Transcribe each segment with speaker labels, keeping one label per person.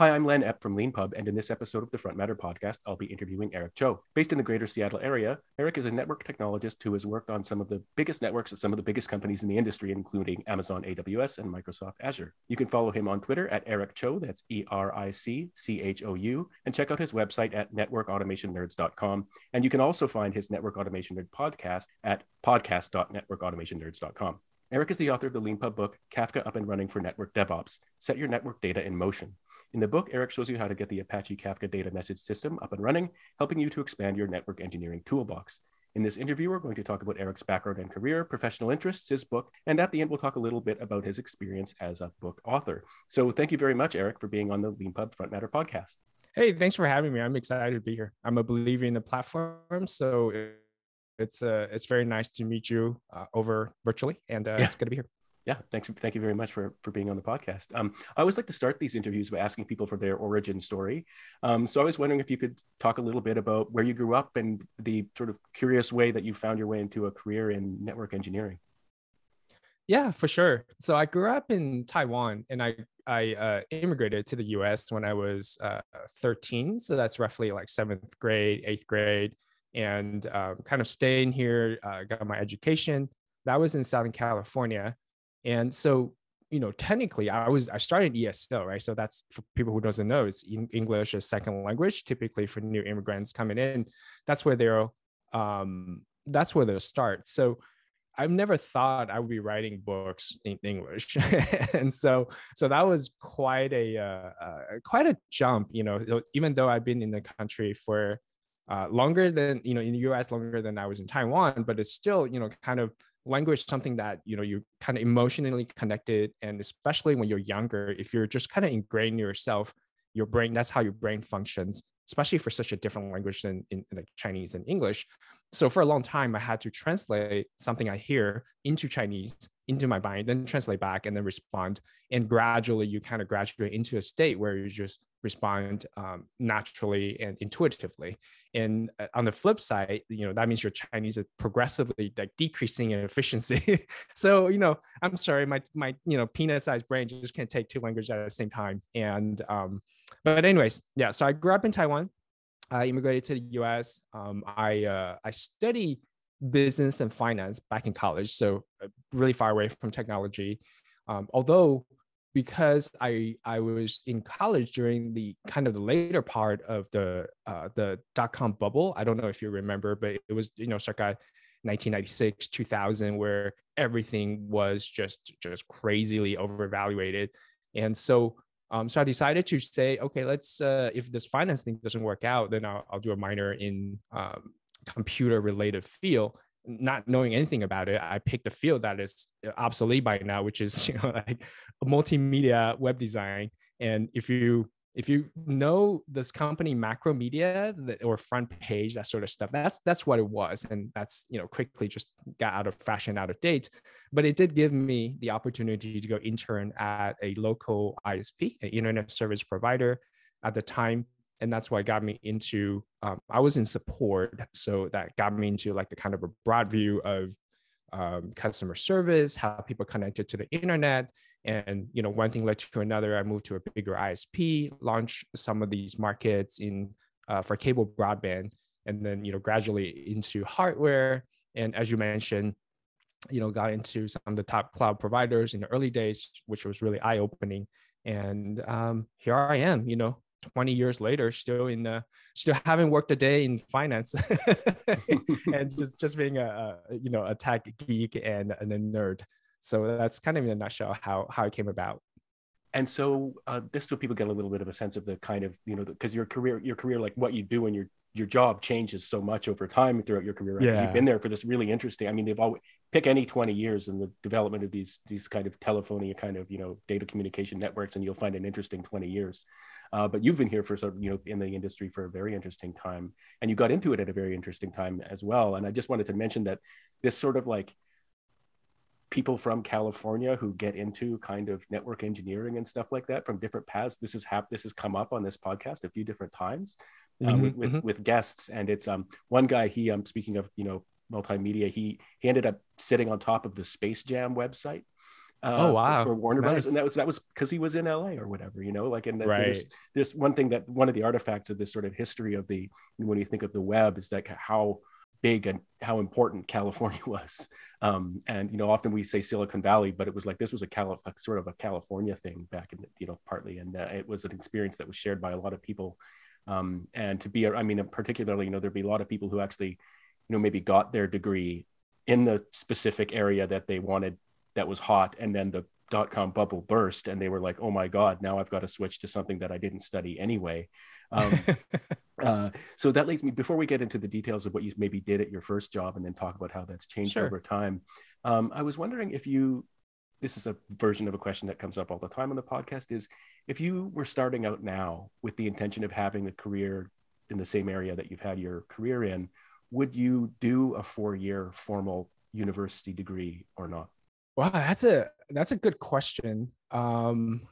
Speaker 1: Hi, I'm Len Epp from LeanPub, and in this episode of the Front Matter podcast, I'll be interviewing Eric Chou. Based in the greater Seattle area, Eric is a network technologist who has worked on some of the biggest networks at some of the biggest companies in the industry, including Amazon AWS and Microsoft Azure. You can follow him on Twitter at Eric Chou, that's E R I C C H O U, and check out his website at networkautomationnerds.com. And you can also find his Network Automation Nerd podcast at podcast.networkautomationnerds.com. Eric is the author of the LeanPub book, Kafka Up and Running for Network DevOps Set Your Network Data in Motion. In the book, Eric shows you how to get the Apache Kafka data message system up and running, helping you to expand your network engineering toolbox. In this interview, we're going to talk about Eric's background and career, professional interests, his book, and at the end, we'll talk a little bit about his experience as a book author. So thank you very much, Eric, for being on the LeanPub Front Matter podcast.
Speaker 2: Hey, thanks for having me. I'm excited to be here. I'm a believer in the platform, so it's uh, it's very nice to meet you uh, over virtually, and uh, yeah. it's good to be here
Speaker 1: yeah, thanks. Thank you very much for for being on the podcast. Um, I always like to start these interviews by asking people for their origin story. Um, so I was wondering if you could talk a little bit about where you grew up and the sort of curious way that you found your way into a career in network engineering.
Speaker 2: Yeah, for sure. So I grew up in Taiwan, and I I uh, immigrated to the U.S. when I was uh, 13. So that's roughly like seventh grade, eighth grade, and um, kind of staying here. Uh, got my education. That was in Southern California and so, you know, technically I was, I started ESL, right? So that's for people who doesn't know, it's English as second language, typically for new immigrants coming in. That's where they'll, um, that's where they'll start. So I've never thought I would be writing books in English, and so so that was quite a uh, uh, quite a jump. You know, even though I've been in the country for uh, longer than you know in the U.S. longer than I was in Taiwan, but it's still you know kind of language something that you know you're kind of emotionally connected and especially when you're younger if you're just kind of ingrained yourself your brain that's how your brain functions especially for such a different language than in, in like chinese and english so for a long time i had to translate something i hear into chinese into my mind then translate back and then respond and gradually you kind of graduate into a state where you just respond um, naturally and intuitively. And uh, on the flip side, you know, that means your Chinese is progressively like decreasing in efficiency. so, you know, I'm sorry, my, my, you know, peanut sized brain just can't take two languages at the same time. And, um, but anyways, yeah. So I grew up in Taiwan. I immigrated to the US. Um, I, uh, I studied business and finance back in college. So uh, really far away from technology. Um, although because I I was in college during the kind of the later part of the uh, the dot com bubble. I don't know if you remember, but it was you know circa 1996 2000 where everything was just just crazily overvaluated, and so um, so I decided to say, okay, let's uh, if this finance thing doesn't work out, then I'll, I'll do a minor in um, computer related field not knowing anything about it, I picked a field that is obsolete by now, which is you know like multimedia web design. And if you if you know this company macromedia or front page that sort of stuff that's that's what it was and that's you know quickly just got out of fashion out of date. But it did give me the opportunity to go intern at a local isp an internet service provider at the time and that's what got me into um, i was in support so that got me into like the kind of a broad view of um, customer service how people connected to the internet and you know one thing led to another i moved to a bigger isp launched some of these markets in uh, for cable broadband and then you know gradually into hardware and as you mentioned you know got into some of the top cloud providers in the early days which was really eye-opening and um, here i am you know 20 years later still in the still haven't worked a day in finance. And just just being a, a, you know a tech geek and, and a nerd. So that's kind of in a nutshell how how it came about.
Speaker 1: And so uh, this so people get a little bit of a sense of the kind of you know because your career your career like what you do and your your job changes so much over time throughout your career. Yeah. You've been there for this really interesting. I mean, they've always pick any 20 years in the development of these these kind of telephony kind of you know data communication networks, and you'll find an interesting 20 years. Uh, but you've been here for sort of you know in the industry for a very interesting time, and you got into it at a very interesting time as well. And I just wanted to mention that this sort of like people from California who get into kind of network engineering and stuff like that from different paths. This has hap- this has come up on this podcast a few different times uh, mm-hmm, with, with, mm-hmm. with, guests, and it's um one guy he um speaking of you know multimedia he he ended up sitting on top of the Space Jam website
Speaker 2: Uh, oh wow!
Speaker 1: For, Warner nice. Brothers, and that was that was because he was in L.A. or whatever, you know. Like, and right. this one thing that one of the artifacts of this sort of history of the when you think of the web is that how big and how important California was. Um, and you know, often we say Silicon Valley, but it was like this was a Cali- sort of a California thing back in you know partly, and uh, it was an experience that was shared by a lot of people. Um, and to be, I mean, particularly, you know, there'd be a lot of people who actually, you know, maybe got their degree in the specific area that they wanted that was hot and then the dot com bubble burst and they were like oh my god now i've got to switch to something that i didn't study anyway um, uh, so that leads me before we get into the details of what you maybe did at your first job and then talk about how that's changed sure. over time um, i was wondering if you this is a version of a question that comes up all the time on the podcast is if you were starting out now with the intention of having a career in the same area that you've had your career in would you do a four year formal university degree or not
Speaker 2: Wow, that's a that's a good question. Um,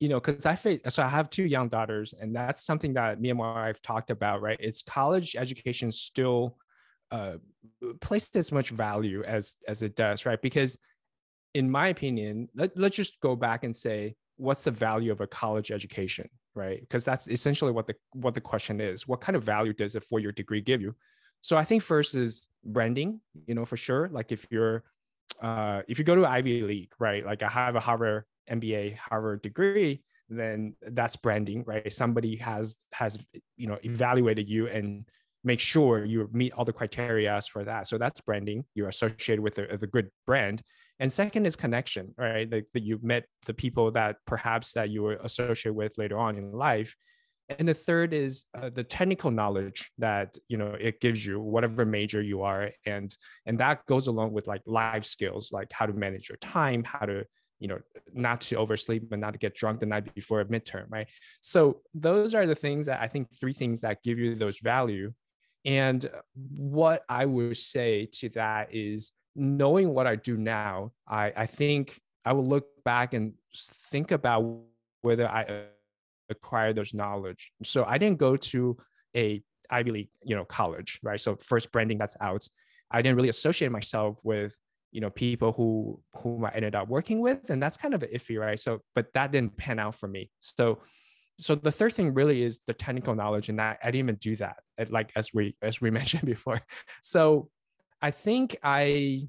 Speaker 2: you know, because I face so I have two young daughters, and that's something that me and my wife talked about. Right, it's college education still uh, placed as much value as as it does, right? Because in my opinion, let, let's just go back and say, what's the value of a college education, right? Because that's essentially what the what the question is. What kind of value does a four year degree give you? So I think first is branding, you know, for sure. Like if you're uh, if you go to Ivy League, right? Like I have a Harvard MBA, Harvard degree, then that's branding, right? Somebody has has you know evaluated you and make sure you meet all the criteria for that. So that's branding. You're associated with the, the good brand. And second is connection, right? Like that you met the people that perhaps that you were associated with later on in life. And the third is uh, the technical knowledge that you know it gives you whatever major you are. And and that goes along with like life skills like how to manage your time how to you know not to oversleep and not to get drunk the night before a midterm right? So those are the things that i think three things that give you those value. And what i would say to that is knowing what i do now i i think i will look back and think about whether i acquired those knowledge. So I didn't go to a Ivy League, you know, college, right? So first branding that's out. I didn't really associate myself with, you know, people who whom I ended up working with, and that's kind of iffy, right? So, but that didn't pan out for me. So, so the third thing really is the technical knowledge, and that I didn't even do that, like as we as we mentioned before. So, I think I,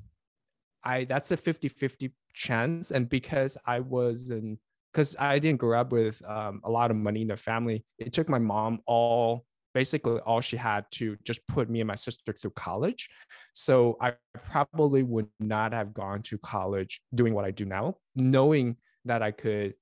Speaker 2: I that's a 50-50 chance, and because I was in because I didn't grow up with um, a lot of money in the family. It took my mom all basically all she had to just put me and my sister through college. So I probably would not have gone to college doing what I do now, knowing that I could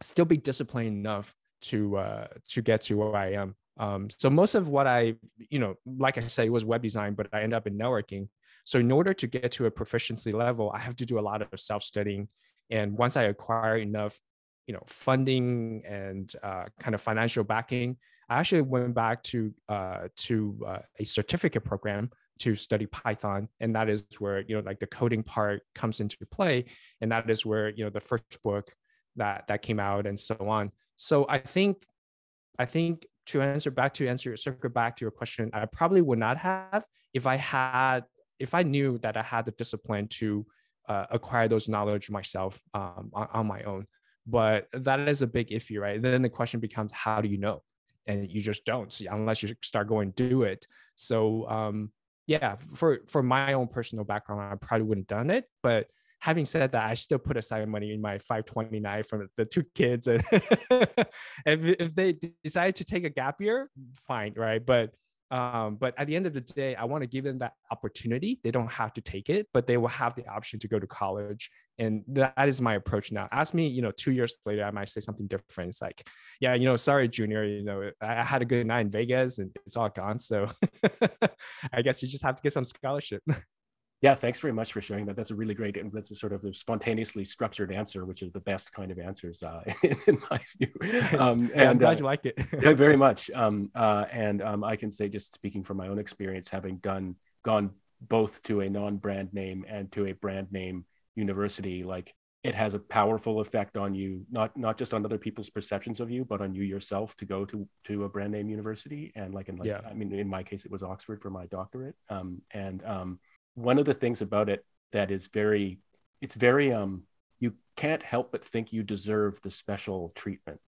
Speaker 2: still be disciplined enough to uh, to get to where I am. Um, so most of what I, you know, like I it was web design, but I end up in networking. So in order to get to a proficiency level, I have to do a lot of self studying and once I acquire enough, you know, funding and uh, kind of financial backing, I actually went back to uh, to uh, a certificate program to study Python, and that is where you know like the coding part comes into play, and that is where you know the first book that that came out and so on. So I think I think to answer back to answer your circle back to your question, I probably would not have if I had if I knew that I had the discipline to uh, acquire those knowledge myself um, on, on, my own. But that is a big issue, right? then the question becomes, how do you know? And you just don't see unless you start going do it. So um, yeah, for for my own personal background, I probably wouldn't done it. But having said that, I still put aside money in my 529 from the two kids. And if, if they decide to take a gap year, fine, right? But um, but at the end of the day, I want to give them that opportunity. They don't have to take it, but they will have the option to go to college. And that is my approach now. Ask me, you know, two years later, I might say something different. It's like, yeah, you know, sorry, junior, you know, I had a good night in Vegas and it's all gone. So I guess you just have to get some scholarship.
Speaker 1: Yeah, thanks very much for sharing that. That's a really great and that's a sort of a spontaneously structured answer, which is the best kind of answers uh, in, my view.
Speaker 2: Um, and, I'm glad uh, you like it.
Speaker 1: yeah, very much. Um, uh, and um, I can say, just speaking from my own experience, having done gone both to a non-brand name and to a brand name university, like it has a powerful effect on you, not not just on other people's perceptions of you, but on you yourself to go to to a brand name university. And like in like, yeah. I mean, in my case, it was Oxford for my doctorate. Um, and um, one of the things about it that is very it's very um you can't help but think you deserve the special treatment.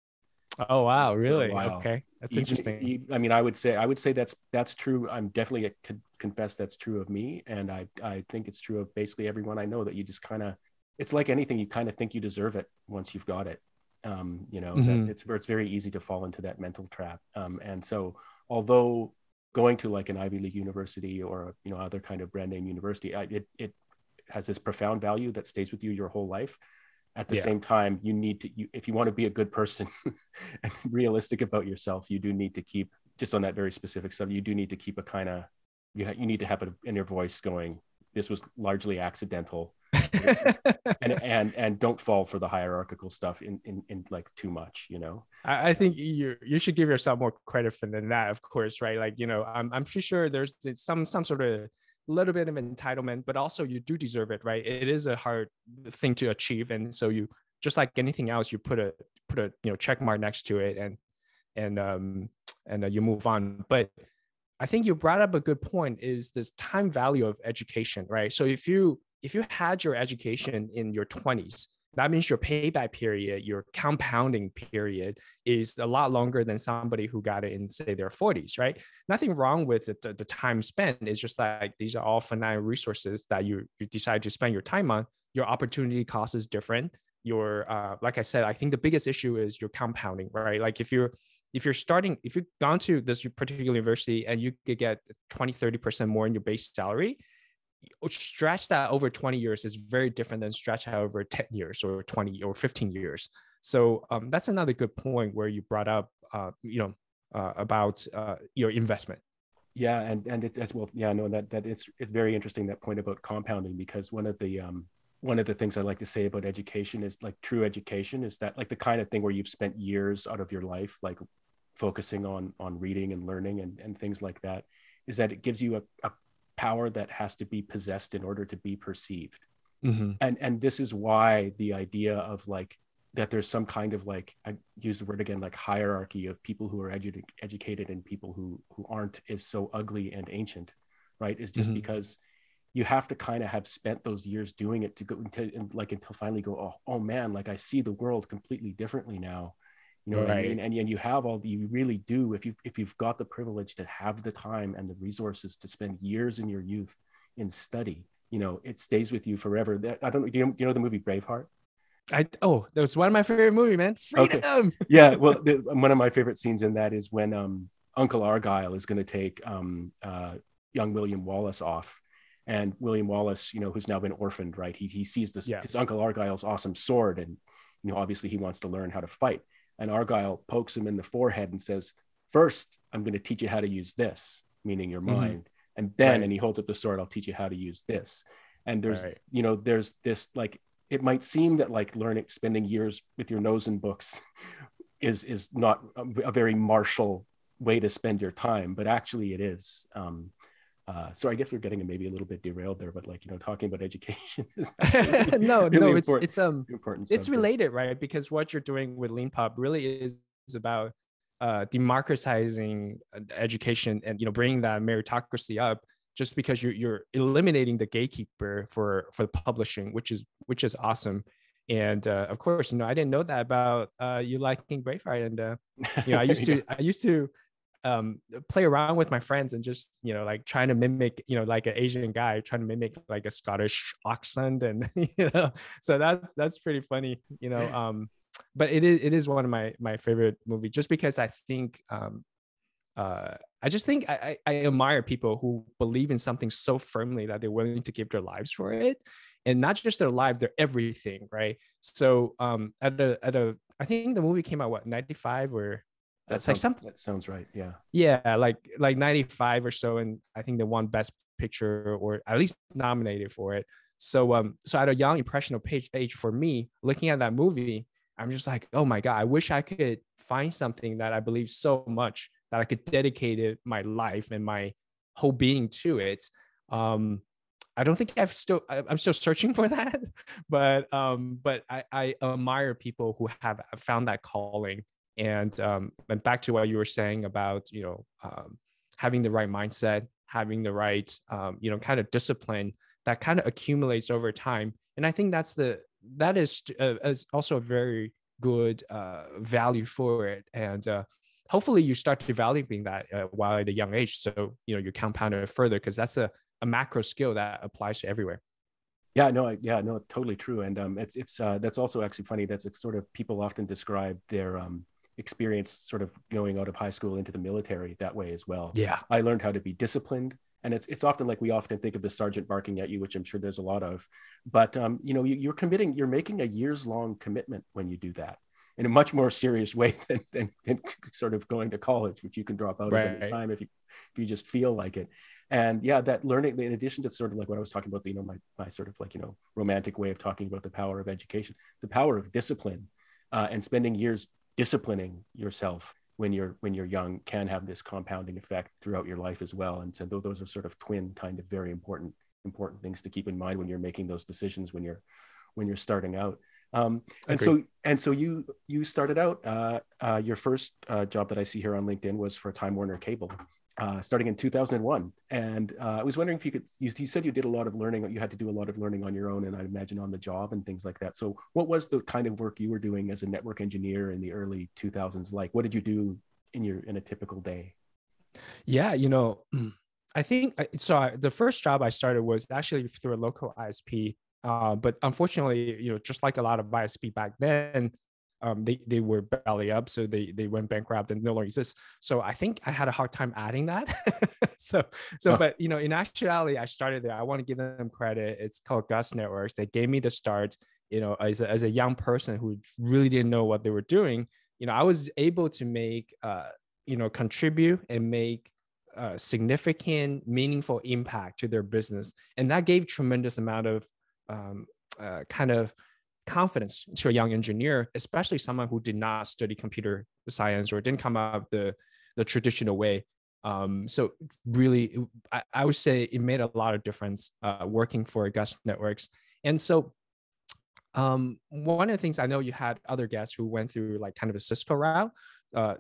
Speaker 2: Oh wow, really? Okay, that's even, interesting.
Speaker 1: I mean, I would say I would say that's that's true. I'm definitely a, confess that's true of me, and I I think it's true of basically everyone I know. That you just kind of, it's like anything. You kind of think you deserve it once you've got it. Um, you know, mm-hmm. it's where it's very easy to fall into that mental trap. Um, and so, although going to like an Ivy League university or you know other kind of brand name university, I, it it has this profound value that stays with you your whole life at the yeah. same time you need to you, if you want to be a good person and realistic about yourself you do need to keep just on that very specific stuff you do need to keep a kind of you, ha- you need to have an inner voice going this was largely accidental and and and don't fall for the hierarchical stuff in, in in like too much you know
Speaker 2: i, I think you you should give yourself more credit for than that of course right like you know i'm, I'm pretty sure there's some some sort of little bit of entitlement, but also you do deserve it, right? It is a hard thing to achieve, and so you just like anything else, you put a put a you know check mark next to it, and and um and uh, you move on. But I think you brought up a good point is this time value of education, right? So if you if you had your education in your 20s that means your payback period, your compounding period is a lot longer than somebody who got it in, say, their 40s, right? Nothing wrong with the, the time spent. It's just like these are all finite resources that you, you decide to spend your time on. Your opportunity cost is different. Your, uh, like I said, I think the biggest issue is your compounding, right? Like if you're, if you're starting, if you've gone to this particular university and you could get 20, 30% more in your base salary, stretch that over 20 years is very different than stretch that over 10 years or 20 or 15 years. So um, that's another good point where you brought up, uh, you know, uh, about uh, your investment.
Speaker 1: Yeah, and and it's as well. Yeah, no, that that it's it's very interesting that point about compounding because one of the um, one of the things I like to say about education is like true education is that like the kind of thing where you've spent years out of your life like focusing on on reading and learning and, and things like that is that it gives you a, a power that has to be possessed in order to be perceived mm-hmm. and and this is why the idea of like that there's some kind of like i use the word again like hierarchy of people who are edu- educated and people who who aren't is so ugly and ancient right is just mm-hmm. because you have to kind of have spent those years doing it to go into like until finally go oh, oh man like i see the world completely differently now you know right. what I mean? And, and you have all the, you really do if you if you've got the privilege to have the time and the resources to spend years in your youth in study you know it stays with you forever that i don't know do you, do you know the movie braveheart
Speaker 2: I oh that was one of my favorite movie man freedom okay.
Speaker 1: yeah well the, one of my favorite scenes in that is when um uncle argyle is going to take um uh young william wallace off and william wallace you know who's now been orphaned right he, he sees this yeah. his uncle argyle's awesome sword and you know obviously he wants to learn how to fight and Argyle pokes him in the forehead and says, First, I'm going to teach you how to use this, meaning your mm-hmm. mind. And then, right. and he holds up the sword, I'll teach you how to use this. And there's, right. you know, there's this like, it might seem that like learning, spending years with your nose in books is, is not a, a very martial way to spend your time, but actually it is. Um, uh, so I guess we're getting maybe a little bit derailed there, but like you know, talking about education is
Speaker 2: no, really no, it's it's um important. It's related, right? Because what you're doing with Leanpub really is, is about uh, democratizing uh, education and you know bringing that meritocracy up. Just because you're you're eliminating the gatekeeper for for the publishing, which is which is awesome. And uh, of course, you know, I didn't know that about uh, you liking Braveheart, and uh, you know, I used to I used to um, play around with my friends and just you know like trying to mimic you know like an Asian guy trying to mimic like a Scottish accent and you know so that's that's pretty funny you know um but it is it is one of my my favorite movie just because I think um uh I just think I, I admire people who believe in something so firmly that they're willing to give their lives for it. And not just their life their everything right? So um at a at a I think the movie came out what 95 or
Speaker 1: that sounds, like some, that sounds right. Yeah.
Speaker 2: Yeah, like like 95 or so, and I think they won Best Picture or at least nominated for it. So um, so at a young impressionable page age for me, looking at that movie, I'm just like, oh my god, I wish I could find something that I believe so much that I could dedicate it, my life and my whole being to it. Um, I don't think I've still I'm still searching for that, but um, but I, I admire people who have found that calling and um, and back to what you were saying about you know um, having the right mindset having the right um, you know kind of discipline that kind of accumulates over time and i think that's the that is, uh, is also a very good uh, value for it. And uh, hopefully you start developing that uh, while at a young age. So, you know, you compound it further because that's a, a macro skill that applies to everywhere.
Speaker 1: Yeah, no, yeah, no, totally true. And um, it's, it's, uh, that's also actually funny. That's sort of people often describe their, um, experience sort of going out of high school into the military that way as well.
Speaker 2: Yeah.
Speaker 1: I learned how to be disciplined. And it's, it's often like we often think of the sergeant barking at you, which I'm sure there's a lot of, but um, you know, you, you're committing, you're making a years long commitment when you do that in a much more serious way than, than, than sort of going to college, which you can drop out right. at any time if you, if you just feel like it. And yeah, that learning, in addition to sort of like what I was talking about, you know, my, my sort of like, you know, romantic way of talking about the power of education, the power of discipline uh, and spending years disciplining yourself when you're when you're young can have this compounding effect throughout your life as well. And so those are sort of twin kind of very important important things to keep in mind when you're making those decisions when you're when you're starting out. Um, and so and so you you started out uh, uh, your first uh, job that i see here on linkedin was for time warner cable uh, starting in 2001. And uh, I was wondering if you could, you, you, said you did a lot of learning, you had to do a lot of learning on your own, and I imagine on the job and things like that. So, what was the kind of work you were doing as a network engineer in the early 2000s like? What did you do in your in a typical day?
Speaker 2: Yeah, you know, I think so. I, the first job I started was actually through a local ISP. Uh, but unfortunately, you know, just like a lot of ISP back then, um, they they were belly up, so they they went bankrupt and no longer exist. So I think I had a hard time adding that. so so, oh. but you know, in actuality, I started there. I want to give them credit. It's called Gus Networks. They gave me the start. You know, as a, as a young person who really didn't know what they were doing, you know, I was able to make uh, you know contribute and make uh, significant, meaningful impact to their business, and that gave tremendous amount of um, uh, kind of confidence to a young engineer, especially someone who did not study computer science or didn't come up the, the traditional way. Um, so really, I, I, would say it made a lot of difference uh, working for Gus Networks. And so um, one of the things I know you had other guests who went through like kind of a Cisco route, uh,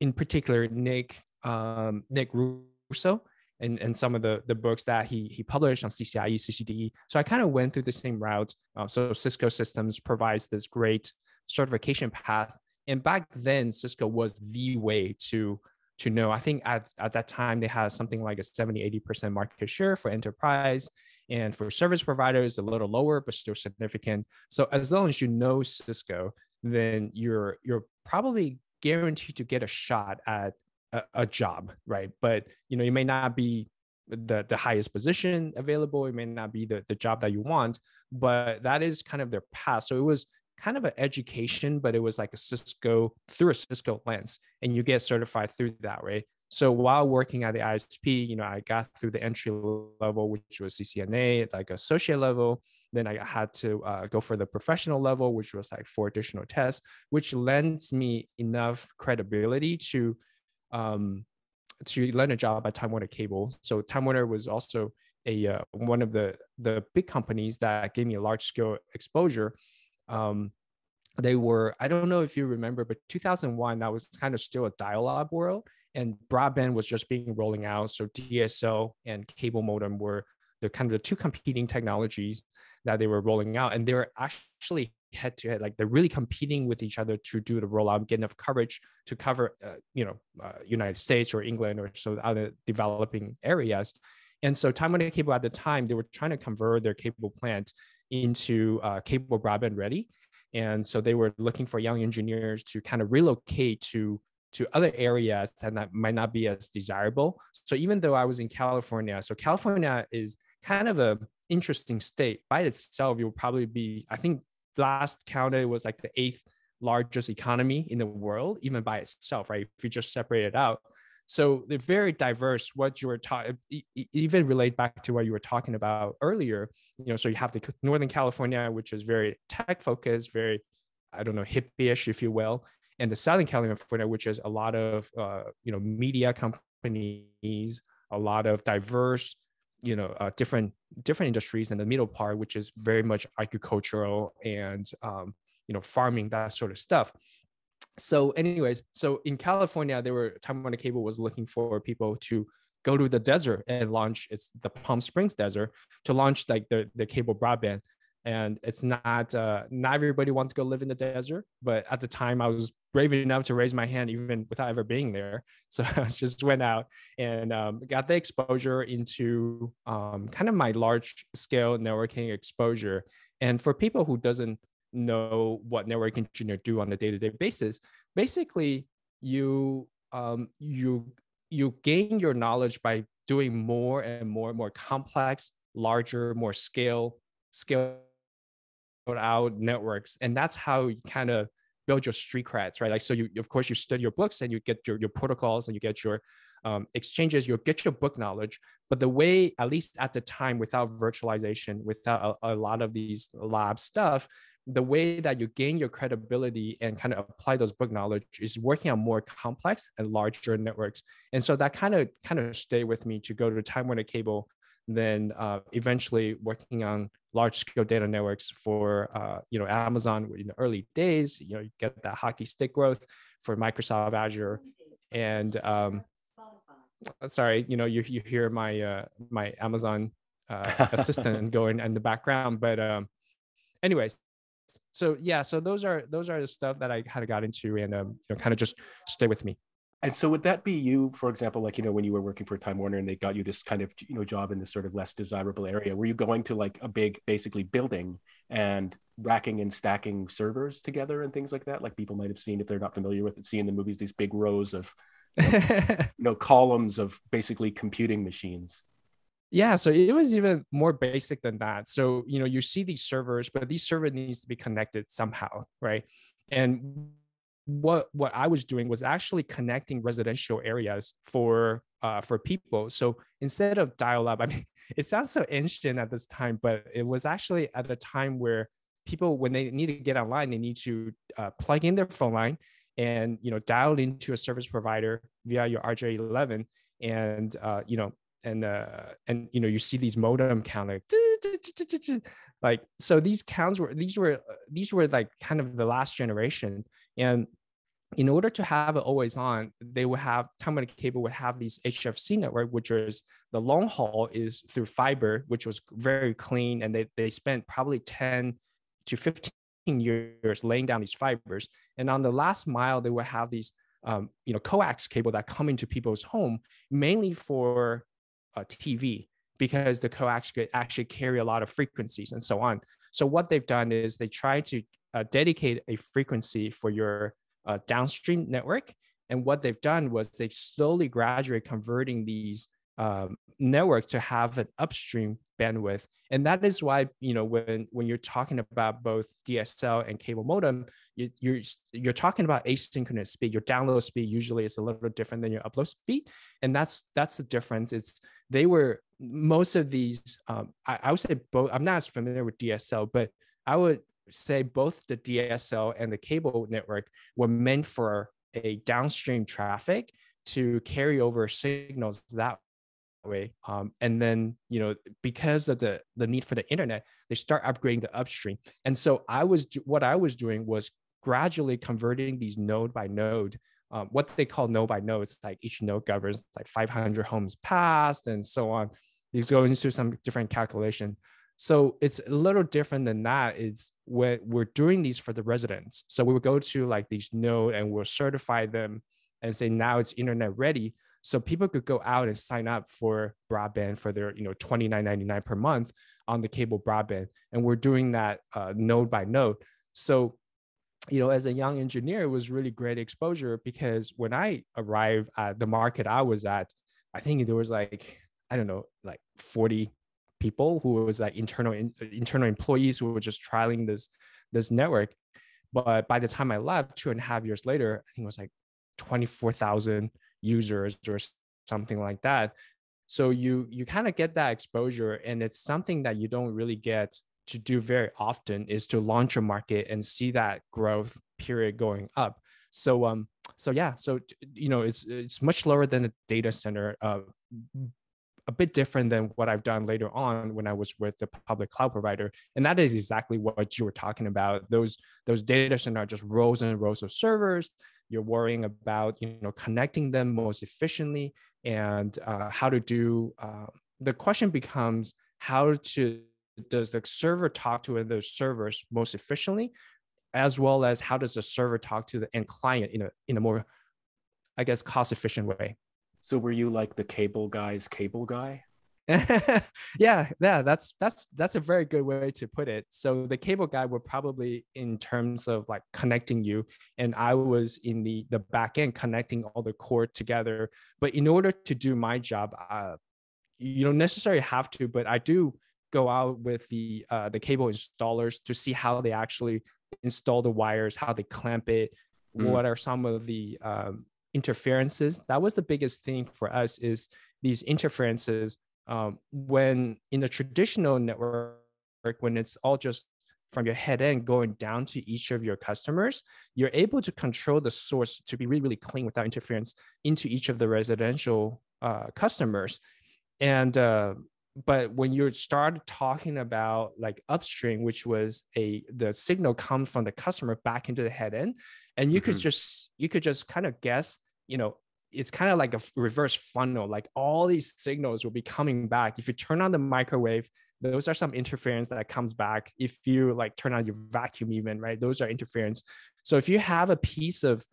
Speaker 2: in particular, Nick, um, Nick Russo and, and some of the, the books that he, he published on CCIE, CCDE. So I kind of went through the same route. Uh, so Cisco Systems provides this great certification path. And back then, Cisco was the way to, to know. I think at, at that time, they had something like a 70, 80% market share for enterprise. And for service providers, a little lower, but still significant. So as long as you know Cisco, then you're you're probably guaranteed to get a shot at a, a job, right? But you know, it may not be the the highest position available. It may not be the the job that you want, but that is kind of their path. So it was kind of an education, but it was like a Cisco through a Cisco lens, and you get certified through that, right? So while working at the ISP, you know, I got through the entry level, which was CCNA, like associate level. Then I had to uh, go for the professional level, which was like four additional tests, which lends me enough credibility to um, to land a job at Time Warner Cable. So Time Warner was also a uh, one of the the big companies that gave me a large scale exposure. Um, they were I don't know if you remember, but 2001 that was kind of still a dial-up world, and broadband was just being rolling out. So DSL and cable modem were the kind of the two competing technologies that they were rolling out, and they were actually head to head like they're really competing with each other to do the rollout get enough coverage to cover uh, you know uh, united states or england or so other developing areas. And so time warner cable at the time they were trying to convert their cable plant into uh, cable broadband ready. And so they were looking for young engineers to kind of relocate to to other areas that might not be as desirable. So even though i was in california so california is kind of a interesting state by itself You'll probably be i think last counted was like the eighth largest economy in the world, even by itself, right? If you just separate it out. So they're very diverse. What you were talking, even relate back to what you were talking about earlier. You know, so you have the Northern California, which is very tech focused, very, I don't know, hippie-ish, if you will, and the Southern California, which is a lot of, uh, you know, media companies, a lot of diverse you know uh, different different industries and the middle part which is very much agricultural and um, you know farming that sort of stuff. So anyways so in california there were time when warner cable was looking for people to go to the desert and launch it's the palm springs desert to launch like the, the cable broadband and it's not uh, not everybody wants to go live in the desert but at the time i was brave enough to raise my hand even without ever being there. So i just went out and um, got the exposure into um, kind of my large scale networking exposure. And for people who doesn't know what network engineer do on a day-to-day basis basically you um, you you gain your knowledge by doing more and more and more complex larger more scale scale out networks and that's how you kind of build your street creds right? Like so you of course you study your books and you get your, your protocols and you get your um, exchanges you'll get your book knowledge but the way at least at the time without virtualization without a, a lot of these lab stuff the way that you gain your credibility and kind of apply those book knowledge is working on more complex and larger networks. And so that kind of kind of stay with me to go to the time warner cable then uh, eventually working on large scale data networks for uh, you know Amazon in the early days. You know, you get that hockey stick growth for Microsoft Azure, and um, sorry, you know, you you hear my uh, my Amazon uh, assistant going in the background, but um, anyways. So yeah, so those are those are the stuff that I kind of got into and um, you know kind of just stay with me.
Speaker 1: And so would that be you, for example, like, you know, when you were working for Time Warner and they got you this kind of, you know, job in this sort of less desirable area, were you going to like a big, basically building and racking and stacking servers together and things like that? Like people might have seen, if they're not familiar with it, see in the movies, these big rows of, you know, columns of basically computing machines.
Speaker 2: Yeah, so it was even more basic than that. So, you know, you see these servers, but these servers needs to be connected somehow, right? And what what I was doing was actually connecting residential areas for uh, for people. So instead of dial up, I mean, it sounds so ancient at this time, but it was actually at a time where people, when they need to get online, they need to uh, plug in their phone line and you know dial into a service provider via your RJ11, and uh, you know and uh, and you know you see these modem count like like so these counts were these were these were like kind of the last generation and in order to have it always on, they would have Time Cable would have these HFC network, which is the long haul is through fiber, which was very clean, and they they spent probably 10 to 15 years laying down these fibers. And on the last mile, they would have these um, you know coax cable that come into people's home mainly for uh, TV because the coax could actually carry a lot of frequencies and so on. So what they've done is they try to uh, dedicate a frequency for your uh, downstream network. And what they've done was they slowly gradually converting these um, network to have an upstream bandwidth. And that is why, you know, when, when you're talking about both DSL and cable modem, you, you're, you're talking about asynchronous speed. Your download speed usually is a little different than your upload speed. And that's, that's the difference. It's, they were, most of these, um, I, I would say both, I'm not as familiar with DSL, but I would say both the DSL and the cable network were meant for a downstream traffic to carry over signals that way. Um, and then, you know, because of the the need for the internet, they start upgrading the upstream. And so I was what I was doing was gradually converting these node by node. Um, what they call node by node, it's like each node governs like 500 homes passed and so on. These go into some different calculation. So it's a little different than that. Is when we're doing these for the residents. So we would go to like these node and we'll certify them and say now it's internet ready. So people could go out and sign up for broadband for their you know twenty nine ninety nine per month on the cable broadband, and we're doing that uh, node by node. So you know, as a young engineer, it was really great exposure because when I arrived at the market I was at, I think there was like, I don't know, like 40 people who was like internal in, internal employees who were just trialing this this network. But by the time I left, two and a half years later, I think it was like 24,000 users or something like that. So you you kind of get that exposure, and it's something that you don't really get to do very often is to launch a market and see that growth period going up. So um so yeah so you know it's it's much lower than a data center uh, a bit different than what I've done later on when I was with the public cloud provider. And that is exactly what you were talking about. Those those data centers are just rows and rows of servers. You're worrying about you know connecting them most efficiently and uh, how to do. Uh, the question becomes how to does the server talk to those servers most efficiently, as well as how does the server talk to the end client in a in a more, I guess, cost efficient way.
Speaker 1: So were you like the cable guy's cable guy?
Speaker 2: yeah, yeah, that's that's that's a very good way to put it. So the cable guy were probably in terms of like connecting you, and I was in the the back end connecting all the core together. But in order to do my job, uh, you don't necessarily have to, but I do go out with the uh, the cable installers to see how they actually install the wires, how they clamp it, mm. what are some of the um, interferences. That was the biggest thing for us is these interferences um, when in the traditional network, when it's all just from your head end going down to each of your customers, you're able to control the source to be really, really clean without interference into each of the residential uh, customers. And uh, but when you start talking about like upstream, which was a the signal comes from the customer back into the head end, and you mm-hmm. could just you could just kind of guess, you know, it's kind of like a reverse funnel. Like all these signals will be coming back. If you turn on the microwave, those are some interference that comes back. If you like turn on your vacuum, even right, those are interference. So if you have a piece of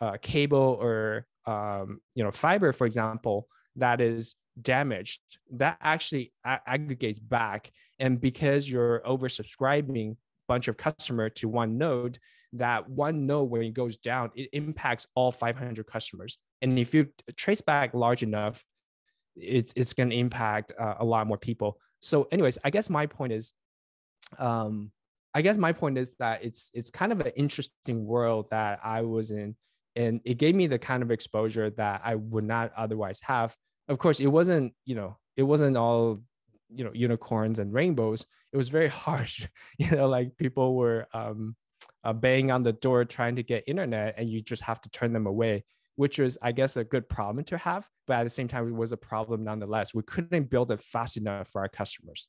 Speaker 2: uh, cable or um, you know fiber, for example, that is damaged, that actually a- aggregates back, and because you're oversubscribing bunch of customer to one node, that one node when it goes down, it impacts all 500 customers. And if you trace back large enough, it's it's going to impact uh, a lot more people. So, anyways, I guess my point is, um, I guess my point is that it's it's kind of an interesting world that I was in, and it gave me the kind of exposure that I would not otherwise have. Of course, it wasn't you know it wasn't all you know unicorns and rainbows. It was very harsh. You know, like people were um, uh, banging on the door trying to get internet, and you just have to turn them away which was, I guess, a good problem to have. But at the same time, it was a problem nonetheless. We couldn't build it fast enough for our customers.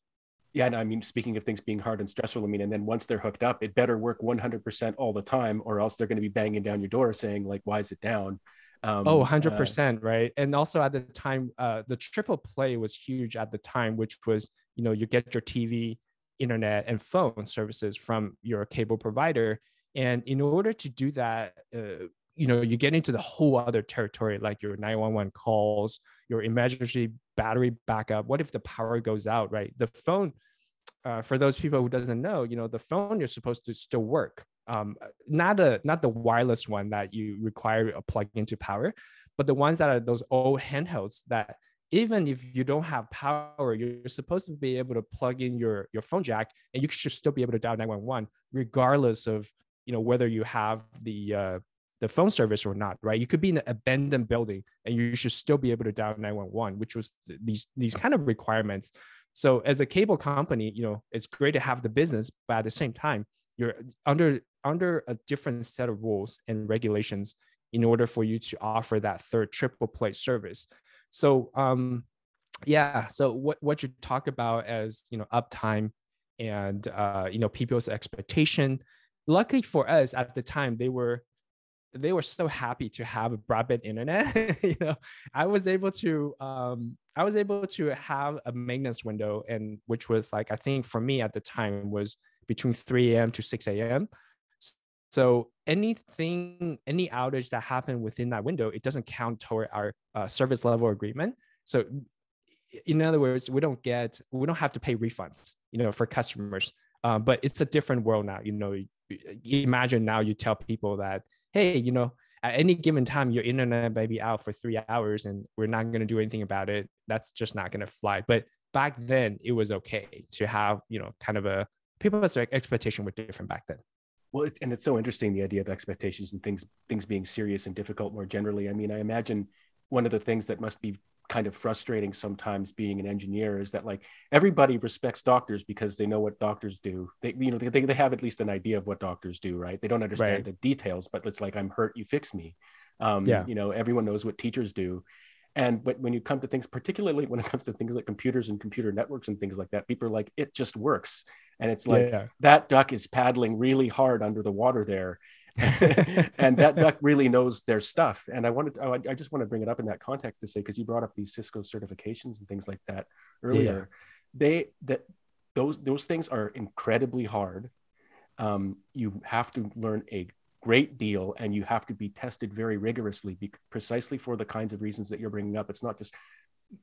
Speaker 1: Yeah, and I mean, speaking of things being hard and stressful, I mean, and then once they're hooked up, it better work 100% all the time, or else they're going to be banging down your door saying, like, why is it down?
Speaker 2: Um, oh, 100%, uh, right? And also at the time, uh, the triple play was huge at the time, which was, you know, you get your TV, internet, and phone services from your cable provider. And in order to do that, uh, you know you get into the whole other territory like your 911 calls your emergency battery backup. What if the power goes out right? The phone uh, for those people who doesn't know you know the phone you're supposed to still work. Um, not a not the wireless one that you require a plug into power but the ones that are those old handhelds that even if you don't have power you're supposed to be able to plug in your your phone jack and you should still be able to dial 911 regardless of you know whether you have the uh, the phone service or not, right? You could be in an abandoned building and you should still be able to dial 911, which was these these kind of requirements. So as a cable company, you know, it's great to have the business, but at the same time, you're under under a different set of rules and regulations in order for you to offer that third triple play service. So um yeah, so what what you talk about as, you know, uptime and uh, you know, people's expectation. Luckily for us at the time, they were they were so happy to have a broadband internet. you know, I was able to um, I was able to have a maintenance window, and which was like I think for me at the time was between 3 a.m. to 6 a.m. So anything, any outage that happened within that window, it doesn't count toward our uh, service level agreement. So in other words, we don't get, we don't have to pay refunds, you know, for customers. Uh, but it's a different world now. You know, imagine now you tell people that hey, you know, at any given time, your internet may be out for three hours and we're not going to do anything about it. That's just not going to fly. But back then, it was okay to have, you know, kind of a people's expectation were different back then.
Speaker 1: Well, and it's so interesting the idea of expectations and things things being serious and difficult more generally. I mean, I imagine one of the things that must be kind of frustrating sometimes being an engineer is that like everybody respects doctors because they know what doctors do they you know they, they have at least an idea of what doctors do right they don't understand right. the details but it's like i'm hurt you fix me um, yeah. you know everyone knows what teachers do and when you come to things particularly when it comes to things like computers and computer networks and things like that people are like it just works and it's like yeah. that duck is paddling really hard under the water there and that duck really knows their stuff. And I wanted, to, I just want to bring it up in that context to say, because you brought up these Cisco certifications and things like that earlier. Yeah. They that those those things are incredibly hard. Um, you have to learn a great deal, and you have to be tested very rigorously, be, precisely for the kinds of reasons that you're bringing up. It's not just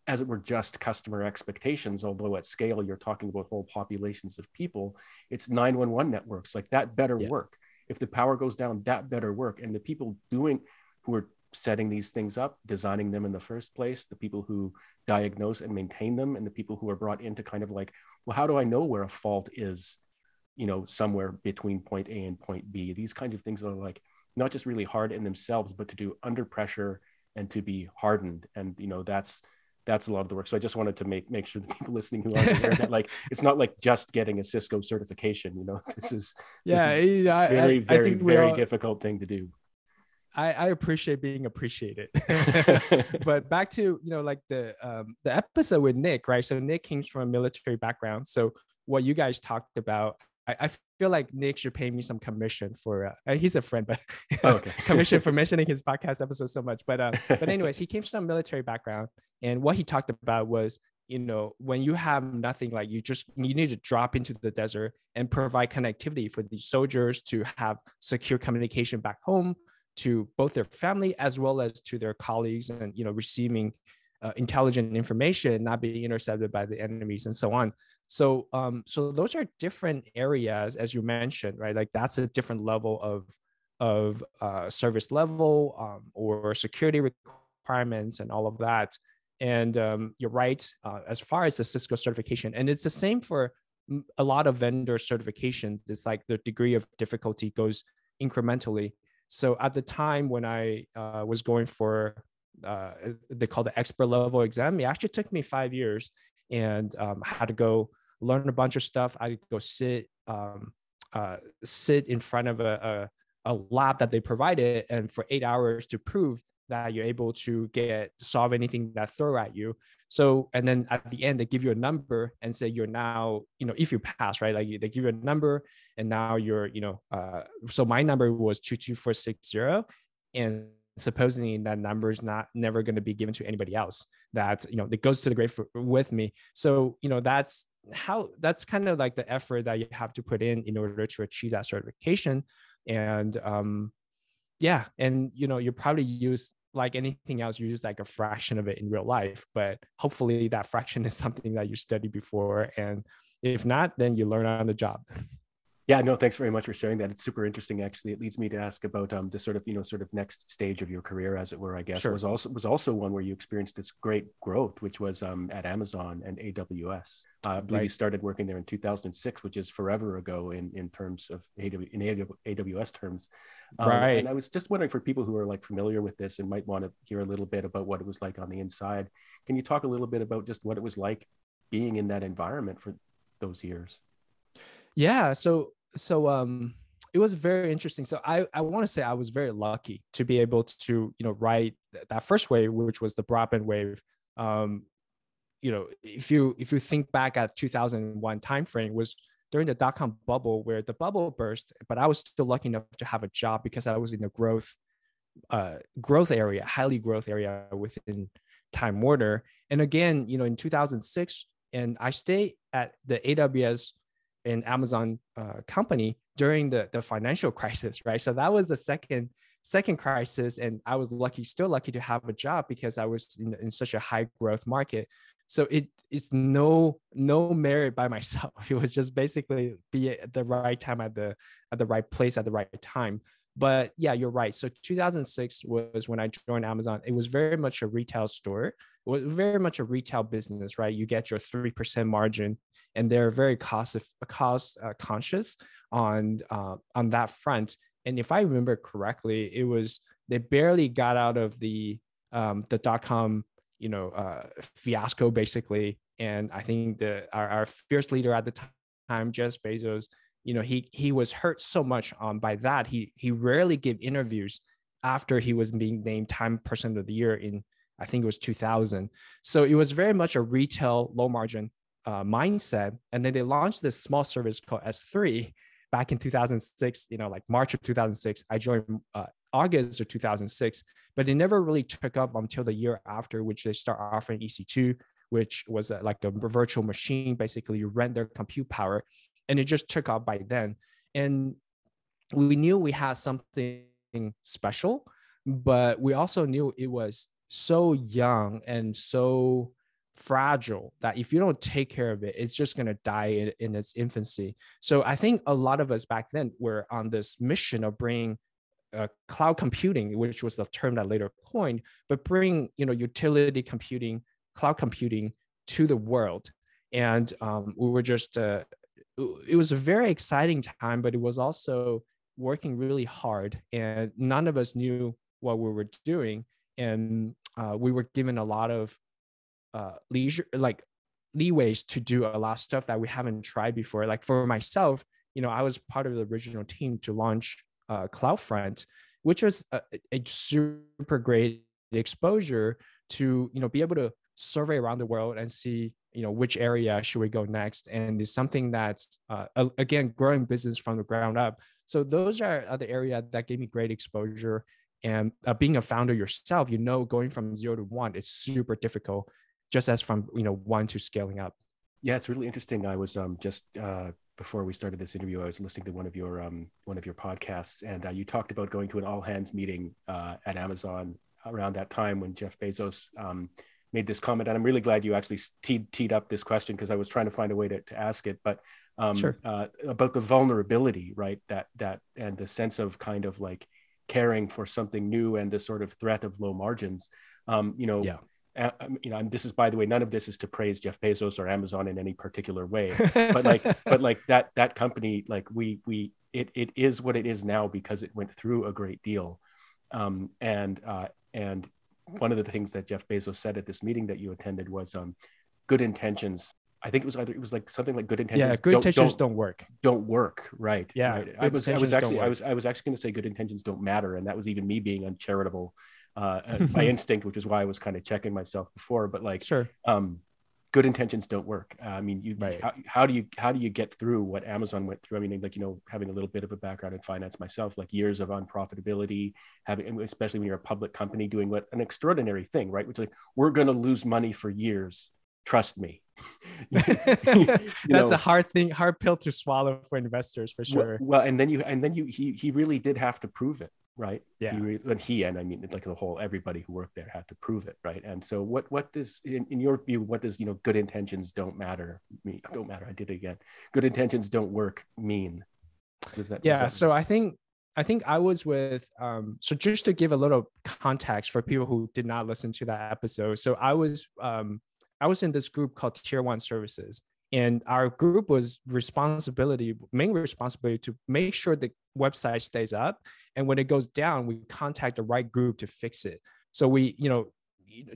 Speaker 1: as it were just customer expectations although at scale you're talking about whole populations of people it's 911 networks like that better yeah. work if the power goes down that better work and the people doing who are setting these things up, designing them in the first place, the people who diagnose and maintain them, and the people who are brought in to kind of like, well, how do I know where a fault is, you know, somewhere between point A and point B? These kinds of things are like not just really hard in themselves, but to do under pressure and to be hardened. And you know, that's that's a lot of the work. So I just wanted to make make sure the people listening who aren't aware that like it's not like just getting a Cisco certification. You know, this is
Speaker 2: yeah,
Speaker 1: this is
Speaker 2: I,
Speaker 1: very
Speaker 2: I,
Speaker 1: very I very all... difficult thing to do.
Speaker 2: I, I appreciate being appreciated. but back to you know like the um, the episode with Nick, right? So Nick comes from a military background. So what you guys talked about, I, I feel like Nick should pay me some commission for. Uh, he's a friend, but oh, okay. commission for mentioning his podcast episode so much. But uh, but anyways, he came from a military background, and what he talked about was you know when you have nothing like you just you need to drop into the desert and provide connectivity for these soldiers to have secure communication back home to both their family as well as to their colleagues and you know receiving uh, intelligent information not being intercepted by the enemies and so on so um so those are different areas as you mentioned right? Like that's a different level of of uh, service level um, or security requirements and all of that. And um, you're right uh, as far as the cisco certification and it's the same for a lot of vendor certifications. It's like the degree of difficulty goes incrementally. So at the time when I uh, was going for, uh, they call the expert level exam, it actually took me five years and um, had to go learn a bunch of stuff. I go sit, um, uh, sit in front of a, a, a lab that they provided and for eight hours to prove that you're able to get solve anything that throw at you. So, and then at the end, they give you a number and say you're now, you know, if you pass, right? Like they give you a number and now you're, you know, uh, so my number was 22460. And supposedly that number is not never going to be given to anybody else that, you know, that goes to the grave for, with me. So, you know, that's how, that's kind of like the effort that you have to put in in order to achieve that certification. And, um, yeah. And, you know, you probably use like anything else, you use like a fraction of it in real life. But hopefully that fraction is something that you studied before. And if not, then you learn on the job.
Speaker 1: Yeah, no, thanks very much for sharing that. It's super interesting. Actually, it leads me to ask about um, the sort of you know sort of next stage of your career, as it were. I guess sure. was also was also one where you experienced this great growth, which was um, at Amazon and AWS. Uh, I believe right. you started working there in 2006, which is forever ago in in terms of AW, in AWS terms. Um, right. And I was just wondering for people who are like familiar with this and might want to hear a little bit about what it was like on the inside. Can you talk a little bit about just what it was like being in that environment for those years?
Speaker 2: Yeah. So so um it was very interesting. So I, I want to say I was very lucky to be able to, you know, ride that first wave, which was the broadband wave. Um, you know, if you if you think back at 2001 timeframe was during the dot com bubble where the bubble burst, but I was still lucky enough to have a job because I was in the growth uh, growth area, highly growth area within Time Warner. And again, you know, in 2006, and I stayed at the AWS in Amazon uh, company during the, the financial crisis, right? So that was the second second crisis, and I was lucky, still lucky to have a job because I was in, in such a high growth market. So it it's no no merit by myself. It was just basically be at the right time at the at the right place at the right time. But yeah, you're right. So 2006 was when I joined Amazon. It was very much a retail store. It was very much a retail business, right? You get your 3% margin and they're very cost cost uh, conscious on uh, on that front. And if I remember correctly, it was they barely got out of the um, the dot com you know uh, fiasco basically. And I think the our, our fierce leader at the time, Jeff Bezos, you know he he was hurt so much um, by that he he rarely gave interviews after he was being named time person of the year in i think it was 2000 so it was very much a retail low margin uh, mindset. And then they launched this small service called s3 back in 2006 you know like march of 2006 i joined uh, august of 2006 but it never really took up until the year after which they start offering ec2 which was a, like a virtual machine. Basically, you rent their compute power, and it just took off by then. And we knew we had something special, but we also knew it was so young and so fragile that if you don't take care of it, it's just going to die in, in, its infancy. So I think a lot of us back then were on this mission of bringing uh, cloud computing, which was the term that later coined, but bring you know utility computing, cloud computing to the world. And um, we were just uh, it was a very exciting time, but it was also working really hard, and none of us knew what we were doing, and uh, we were given a lot of uh, leisure, like leeways to do a lot of stuff that we haven't tried before. Like for myself, you know, I was part of the original team to launch uh, CloudFront, which was a, a super great exposure to you know be able to survey around the world and see you know which area should we go next? And it's something that's uh, again growing business from the ground up. So those are the area that gave me great exposure. And uh, being a founder yourself you know going from zero to one it's super difficult just as from you know one to scaling up.
Speaker 1: Yeah it's really interesting. I was um, just uh, before we started this interview i was listening to one of your um, one of your podcasts and uh, you talked about going to an all hands meeting uh, at amazon around that time when jeff bezos um, made this comment and i'm really glad you actually teed, teed up this question because i was trying to find a way to, to ask it but um, sure. uh, about the vulnerability right that that and the sense of kind of like caring for something new and the sort of threat of low margins um, you know yeah um, you know, and this is by the way, none of this is to praise Jeff Bezos or Amazon in any particular way, but like, but like that that company, like we we it it is what it is now because it went through a great deal, um, and uh, and one of the things that Jeff Bezos said at this meeting that you attended was um, good intentions. I think it was either it was like something like good intentions.
Speaker 2: Yeah, good don't, intentions don't, don't, work.
Speaker 1: Don't work, right?
Speaker 2: Yeah,
Speaker 1: right. I was I was actually I was I was actually going to say good intentions don't matter, and that was even me being uncharitable uh, by instinct, which is why I was kind of checking myself before. But like,
Speaker 2: sure,
Speaker 1: um, good intentions don't work. Uh, I mean, you right. how, how, do you how do you get through what Amazon went through? I mean, like you know, having a little bit of a background in finance myself, like years of unprofitability, having especially when you're a public company doing what an extraordinary thing, right? Which like we're going to lose money for years. Trust me.
Speaker 2: That's know, a hard thing, hard pill to swallow for investors for sure.
Speaker 1: Well, well, and then you and then you he he really did have to prove it right?
Speaker 2: Yeah.
Speaker 1: He, and he and I mean like the whole everybody who worked there had to prove it, right? And so what what does in, in your view what does you know good intentions don't matter mean don't matter? I did it again. Good intentions don't work mean.
Speaker 2: Does that? Yeah. That so I think I think I was with um so just to give a little context for people who did not listen to that episode. So I was um I was in this group called Tier One Services and our group was responsibility main responsibility to make sure the website stays up and when it goes down we contact the right group to fix it so we you know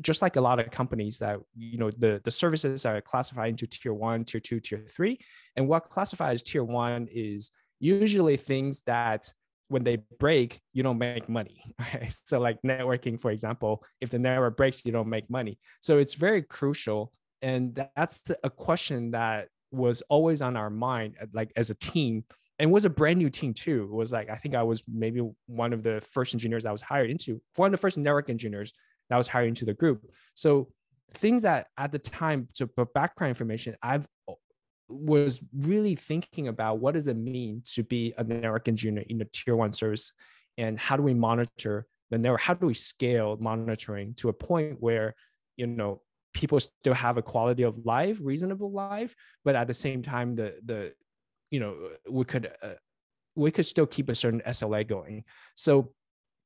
Speaker 2: just like a lot of companies that you know the the services are classified into tier one tier two tier three and what classifies tier one is usually things that when they break you don't make money right? so like networking for example if the network breaks you don't make money so it's very crucial and that's a question that was always on our mind like as a team and was a brand new team too. It was like i think i was maybe one of the first engineers that was hired into one of the first network engineers that was hired into the group. So things that at the time to put background information i've uh, was really thinking about what does it mean to be a network engineer in a tier one service and how do we monitor the network how do we scale monitoring to a point where you know people still have a quality of life, reasonable life, but at the same time, the the you know we could uh, we could still keep a certain SLA going. So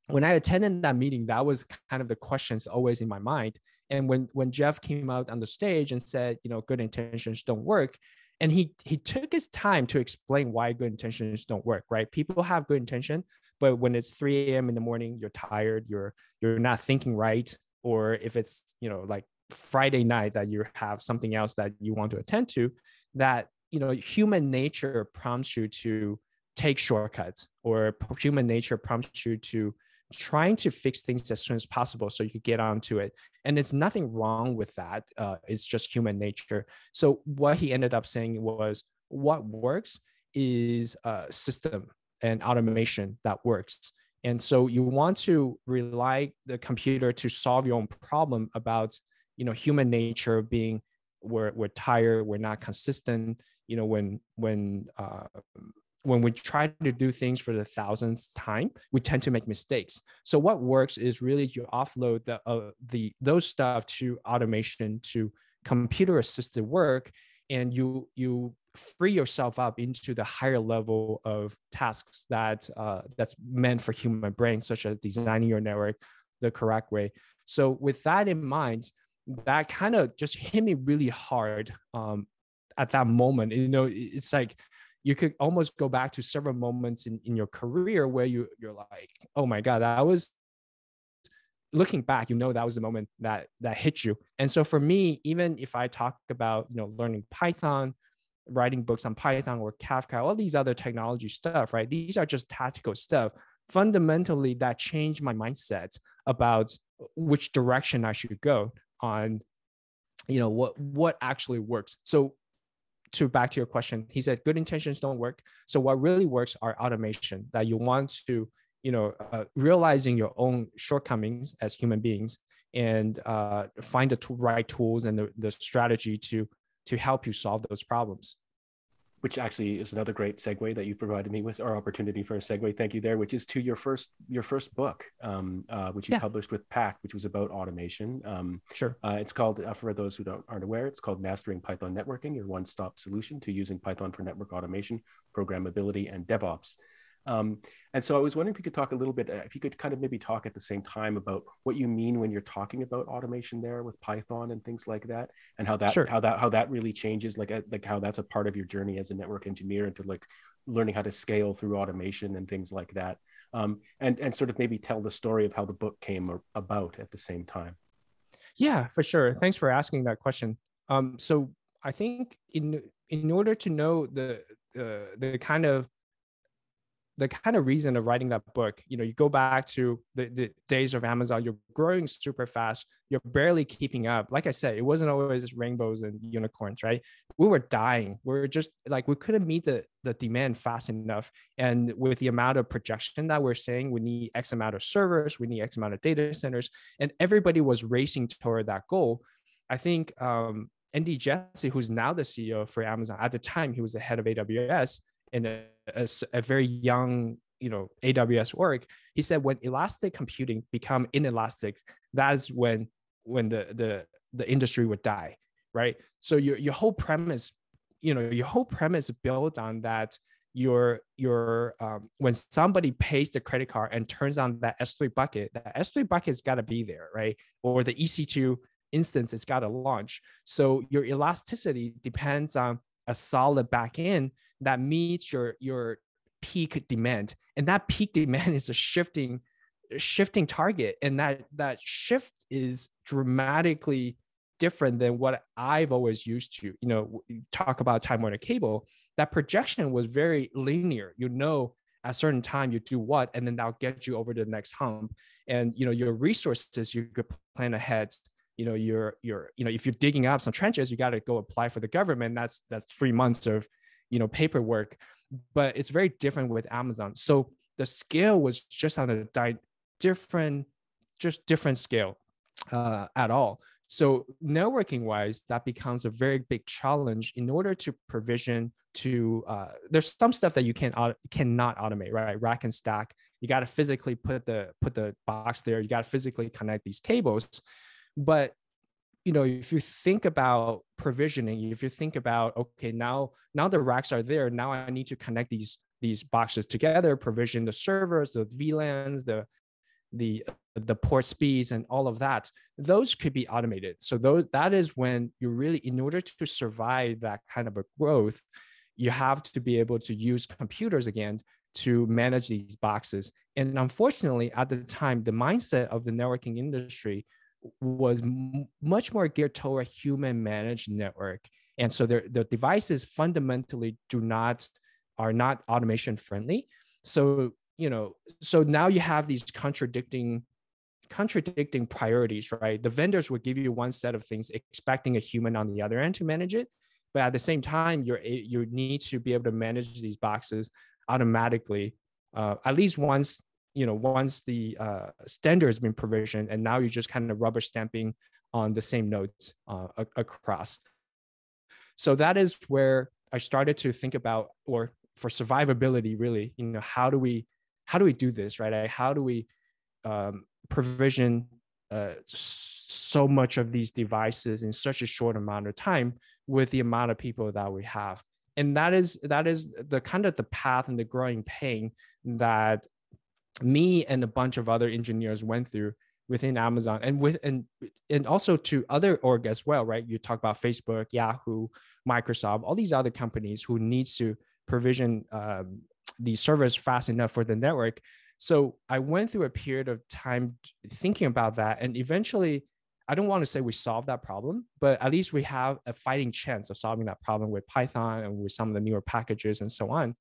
Speaker 2: when I attended that meeting, that was kind of the questions always in my mind. And when when Jeff came out on the stage and said, you know, good intentions don't work, and he he took his time to explain why good intentions don't work. Right? People have good intention, but when it's 3 a.m. in the morning, you're tired, you're you're not thinking right, or if it's you know like Friday night that you have something else that you want to attend to, that you know human nature prompts you to take shortcuts, or human nature prompts you to trying to fix things as soon as possible so you could get onto it. And it's nothing wrong with that. Uh, it's just human nature. So what he ended up saying was, what works is a system and automation that works. And so you want to rely the computer to solve your own problem about you know human nature being we're we're tired, we're not consistent. You know, when when uh, when we try to do things for the thousandth time, we tend to make mistakes. So what works is really you offload the uh, the those stuff to automation to computer assisted work, and you you free yourself up into the higher level of tasks that uh, that's meant for human brain, such as designing your network the correct way. So with that in mind, that kind of just hit me really hard um, at that moment. You know, it's like you could almost go back to several moments in, in your career where you you're like, oh my God, that was looking back, you know that was the moment that that hit you. And so for me, even if I talk about you know learning Python, writing books on Python or Kafka, all these other technology stuff, right? These are just tactical stuff. Fundamentally, that changed my mindset about which direction I should go on you know what what actually works. So to back to your question he said good intentions don't work. So what really works are automation that you want to you know uh, realizing your own shortcomings as human beings and uh, find the right tools and the, the strategy to to help you solve those problems
Speaker 1: which actually is another great segue that you provided me with, or opportunity for a segue. Thank you there, which is to your first your first book, um, uh, which you yeah. published with Packt, which was about automation. Um,
Speaker 2: sure.
Speaker 1: Uh, it's called, uh, for those who don't aren't aware, it's called Mastering Python Networking, your one-stop solution to using Python for network automation, programmability, and DevOps. Um, and so I was wondering if you could talk a little bit, uh, if you could kind of maybe talk at the same time about what you mean when you're talking about automation there with Python and things like that, and how that sure. how that how that really changes, like uh, like how that's a part of your journey as a network engineer into like learning how to scale through automation and things like that, um, and and sort of maybe tell the story of how the book came about at the same time.
Speaker 2: Yeah, for sure. Thanks for asking that question. Um, so I think in in order to know the uh, the kind of the kind of reason of writing that book, you know, you go back to the, the days of Amazon, you're growing super fast, you're barely keeping up. Like I said, it wasn't always rainbows and unicorns, right? We were dying. We are just like we couldn't meet the the demand fast enough. And with the amount of projection that we're saying, we need X amount of servers, we need X amount of data centers, and everybody was racing toward that goal. I think um, Andy Jassy, who's now the CEO for Amazon, at the time he was the head of AWS in a, a, very young you know aws org he said when elastic computing become inelastic that's when when the the the industry would die right? So your your whole premise you know your whole premise built on that your your um, when somebody pays the credit card and turns on that s3 bucket that s3 bucket's got to be there right? Or the ec2 instance it's got to launch. So your elasticity depends on a solid backend that meets your your peak demand. And that peak demand is a shifting shifting target. And that that shift is dramatically different than what i've always used to you know talk about time warner cable. That projection was very linear. You know at a certain time you do what and then that'll get you over to the next hump. And you know your resources you could plan ahead. You know you're you're you know if you're digging up some trenches you got to go apply for the government. That's that's three months of you know paperwork but it's very different with amazon. So the scale was just on a di- different just different scale uh, at all. So networking wise that becomes a very big challenge in order to provision to uh, there's some stuff that you can cannot automate right? Rack and stack. You got to physically put the put the box there. You got to physically connect these cables. But you know if you think about provisioning if you think about okay now now the racks are there now i need to connect these these boxes together provision the servers the vlans the the the port speeds and all of that those could be automated. So those that is when you really in order to survive that kind of a growth you have to be able to use computers again to manage these boxes. And unfortunately at the time the mindset of the networking industry was m- much more geared toward a human managed network. And so their, their devices fundamentally do not are not automation friendly. So you know so now you have these contradicting contradicting priorities right? The vendors would give you one set of things expecting a human on the other end to manage it. But at the same time you're you need to be able to manage these boxes automatically uh, at least once you know once the uh, standard has been provisioned and now you're just kind of rubber stamping on the same nodes uh, across. So that is where i started to think about or for survivability really you know how do we how do we do this right? How do we um, provision uh, so much of these devices in such a short amount of time with the amount of people that we have? And that is that is the kind of the path and the growing pain that me and a bunch of other engineers went through within Amazon and with and and also to other org as well, right? You talk about Facebook, Yahoo, Microsoft, all these other companies who needs to provision um, these servers fast enough for the network. So I went through a period of time thinking about that, and eventually, I don't want to say we solved that problem, but at least we have a fighting chance of solving that problem with Python and with some of the newer packages and so on.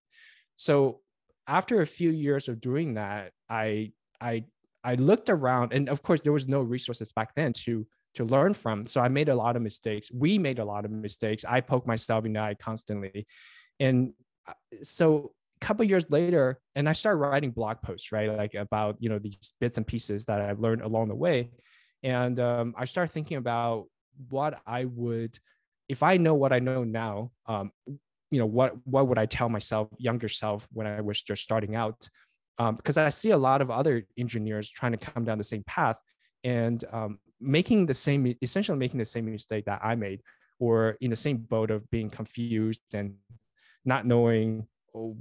Speaker 2: So after a few years of doing that, I I I looked around, and of course, there was no resources back then to to learn from. So I made a lot of mistakes. We made a lot of mistakes. I poke myself in the eye constantly, and uh, so a couple years later, and I started writing blog posts, right, like about you know these bits and pieces that I've learned along the way, and um, I started thinking about what I would, if I know what I know now, um, you know what what would i tell myself younger self when i was just starting out? Um, because i see a lot of other engineers trying to come down the same path and um, making the same essentially making the same mistake that i made or in the same boat of being confused and not knowing oh,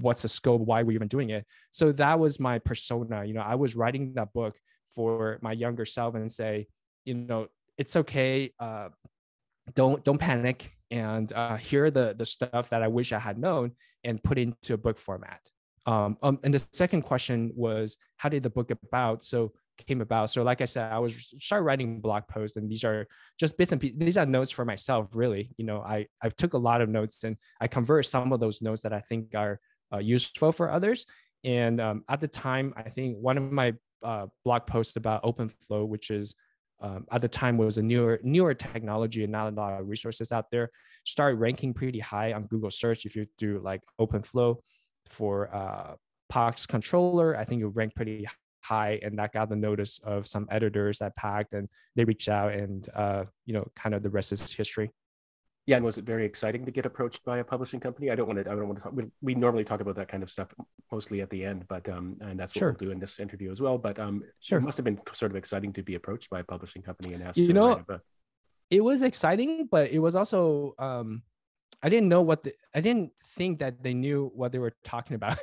Speaker 2: what's the scope why we're even doing it. So that was my persona you know i was writing that book for my younger self and say you know it's okay uh, don't don't panic and uh, here are the the stuff that I wish I had known and put into a book format. Um, um, and the second question was how did the book about so came about? So like i said i was started writing blog posts and these are just bits and pieces these are notes for myself really. You know i i took a lot of notes and i convert some of those notes that i think are uh, useful for others. And um, at the time i think one of my uh, blog posts about openflow which is um, at the time was a newer newer technology and not a lot of resources out there. Started ranking pretty high on google search. If you do like openflow for uh, POX controller i think it ranked pretty high and that got the notice of some editors at Packt and they reached out and uh, you know kind of the rest is history
Speaker 1: yeah and was it very exciting to get approached by a publishing company i don't want to i don't want to talk we, we normally talk about that kind of stuff mostly at the end but um and that's what sure. we'll do in this interview as well but um sure. it must have been sort of exciting to be approached by a publishing company and asked
Speaker 2: you know it was exciting but it was also um I didn't know what the, I didn't think that they knew what they were talking about.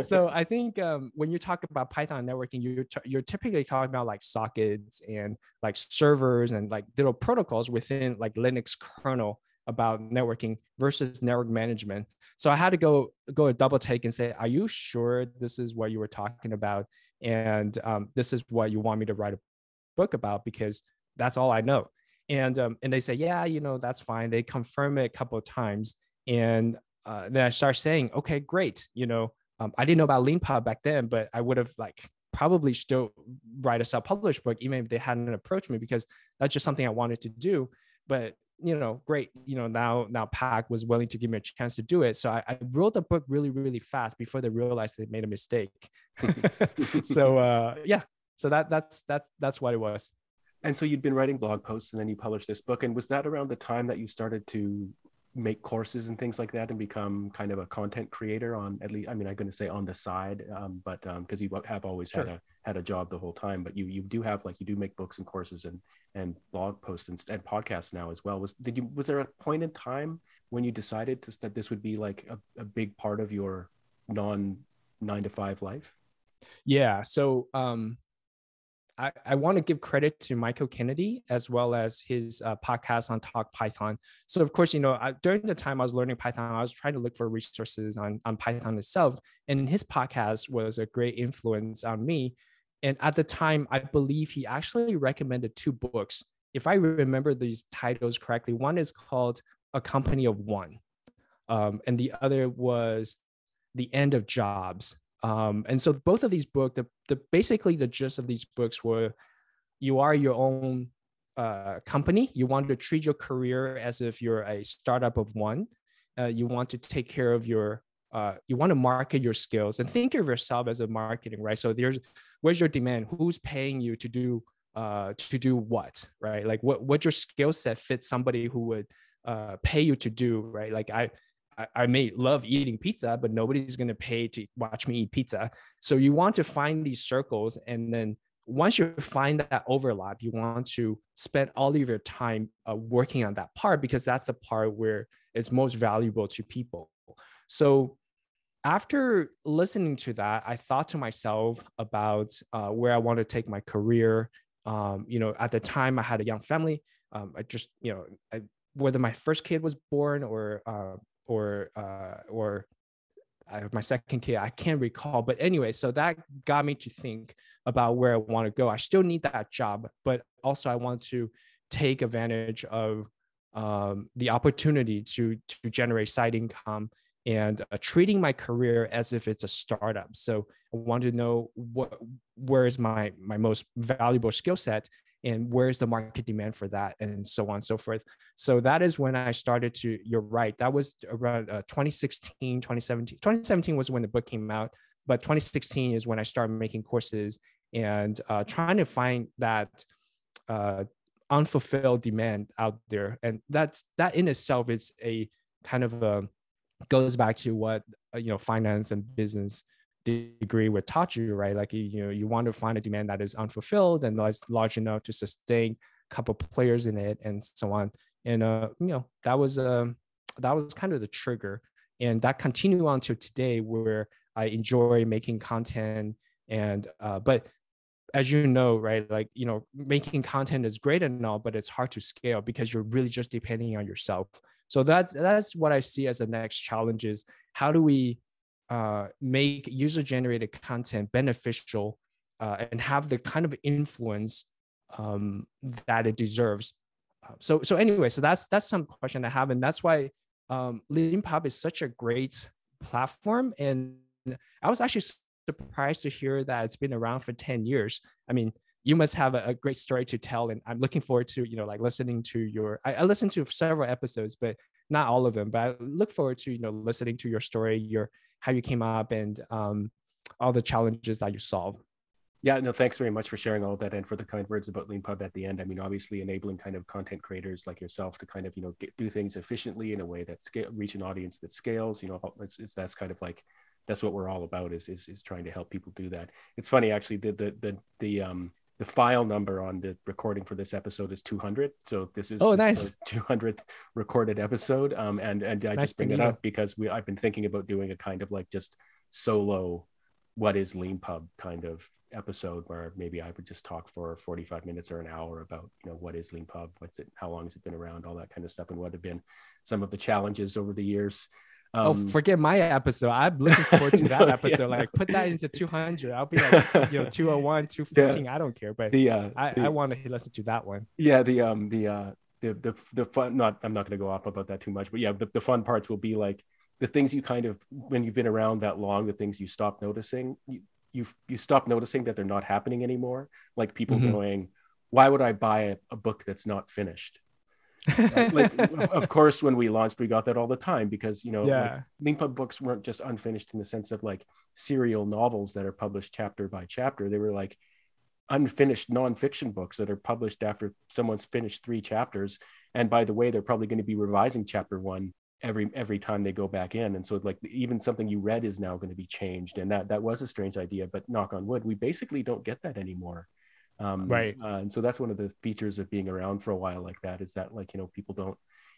Speaker 2: so I think um, when you talk about Python networking, you're t- you're typically talking about like sockets and like servers and like little protocols within like Linux kernel about networking versus network management. So I had to go go a double take and say, are you sure this is what you were talking about, and um, this is what you want me to write a book about because that's all I know and um, and they say yeah you know that's fine. They confirm it a couple of times. And uh, then i start saying okay great you know um, i didn't know about leanpub back then but i would have like probably still write a self-published book even if they hadn't approached me because that's just something i wanted to do. But you know great you know now now Packt was willing to give me a chance to do it. So I, I wrote the book really really fast before they realized they made a mistake. So uh yeah. So that that's that's that's what it was
Speaker 1: and so you'd been writing blog posts and then you published this book. And was that around the time that you started to make courses and things like that and become kind of a content creator on at least, I mean, I'm going to say on the side, um, but because um, you have always sure. had a, had a job the whole time, but you, you do have like, you do make books and courses and, and blog posts and, and podcasts now as well. Was, did you, was there a point in time when you decided to, that this would be like a, a big part of your non nine to five life?
Speaker 2: Yeah. So, um, I, I want to give credit to Michael Kennedy as well as his uh, podcast on Talk Python. So, of course, you know, I, during the time I was learning Python, I was trying to look for resources on, on Python itself. And his podcast was a great influence on me. And at the time, I believe he actually recommended two books. If I remember these titles correctly, one is called A Company of One, um, and the other was The End of Jobs. Um, and so both of these books, the, the basically the gist of these books were you are your own uh, company. You want to treat your career as if you're a startup of one. Uh, you want to take care of your uh, you want to market your skills and think of yourself as a marketing, right? So there's where's your demand? Who's paying you to do uh, to do what, right? Like what what your skill set fits somebody who would uh, pay you to do, right? Like I I, may love eating pizza, but nobody's going to pay to watch me eat pizza. So you want to find these circles. And then once you find that overlap, you want to spend all of your time uh, working on that part because that's the part where it's most valuable to people. So after listening to that, I thought to myself about uh, where I want to take my career. Um, you know, at the time I had a young family. Um, I just, you know, I, whether my first kid was born or uh, or uh, or I have my second kid, I can't recall. But anyway, so that got me to think about where I want to go. I still need that job, but also I want to take advantage of um, the opportunity to to generate side income and uh, treating my career as if it's a startup. So I want to know what where is my my most valuable skill set and where's the market demand for that and so on and so forth. So that is when i started to you're right that was around uh, 2016 2017 2017 was when the book came out but 2016 is when i started making courses and uh, trying to find that uh, unfulfilled demand out there. And that's that in itself is a kind of a, um, goes back to what uh, you know finance and business degree taught you, right? Like you, you know, you want to find a demand that is unfulfilled and that's large enough to sustain a couple players in it and so on. And uh, you know, that was um that was kind of the trigger. And that continued on to today where I enjoy making content and uh, but as you know, right, like you know, making content is great and all, but it's hard to scale because you're really just depending on yourself. So that's that's what I see as the next challenge is how do we uh, make user generated content beneficial uh, and have the kind of influence um, that it deserves. Uh, so so anyway, so that's that's some question I have, and that's why um, Leanpub is such a great platform. And I was actually surprised to hear that it's been around for ten years. I mean, you must have a, a, great story to tell, and I'm looking forward to you know like listening to your. I, I listened to several episodes, but not all of them. But I look forward to you know listening to your story, your how you came up and um, all the challenges that you solve.
Speaker 1: Yeah, no, thanks very much for sharing all that and for the kind words about Leanpub at the end. I mean, obviously enabling kind of content creators like yourself to kind of, you know, get, do things efficiently in a way that scale, reach an audience that scales, you know, it's, it's, that's kind of like, that's what we're all about is, is, is trying to help people do that. It's funny, actually, the, the, the, the, um, the file number on the recording for this episode is 200 so this is
Speaker 2: oh nice.
Speaker 1: 200th recorded episode. Um and and i nice just bring it up because we i've been thinking about doing a kind of like just solo what is Leanpub kind of episode where maybe i would just talk for 45 minutes or an hour about you know what is Leanpub what's it how long has it been around all that kind of stuff and what have been some of the challenges over the years
Speaker 2: um, oh, forget my episode. I'm looking forward to that no, episode. Yeah, like put that into 200. I'll be like, you know, 201, 215. Yeah. I don't care, but the, uh, I, the, I want to listen to that one.
Speaker 1: Yeah. The, um, the, uh, the, the, the fun, not, I'm not going to go off about that too much, but yeah, the, the fun parts will be like the things you kind of, when you've been around that long, the things you stop noticing, you, you, you stop noticing that they're not happening anymore. Like people mm-hmm. going, why would I buy a, a book that's not finished? Like, of course, when we launched, we got that all the time because you know,
Speaker 2: yeah.
Speaker 1: like, books weren't just unfinished in the sense of like serial novels that are published chapter by chapter. They were like unfinished nonfiction books that are published after someone's finished three chapters. And by the way, they're probably going to be revising chapter one every every time they go back in. And so, like even something you read is now going to be changed. And that that was a strange idea, but knock on wood, we basically don't get that anymore
Speaker 2: um, right.
Speaker 1: uh, and so that's one of the features of being around for a while like that is that like you know people don't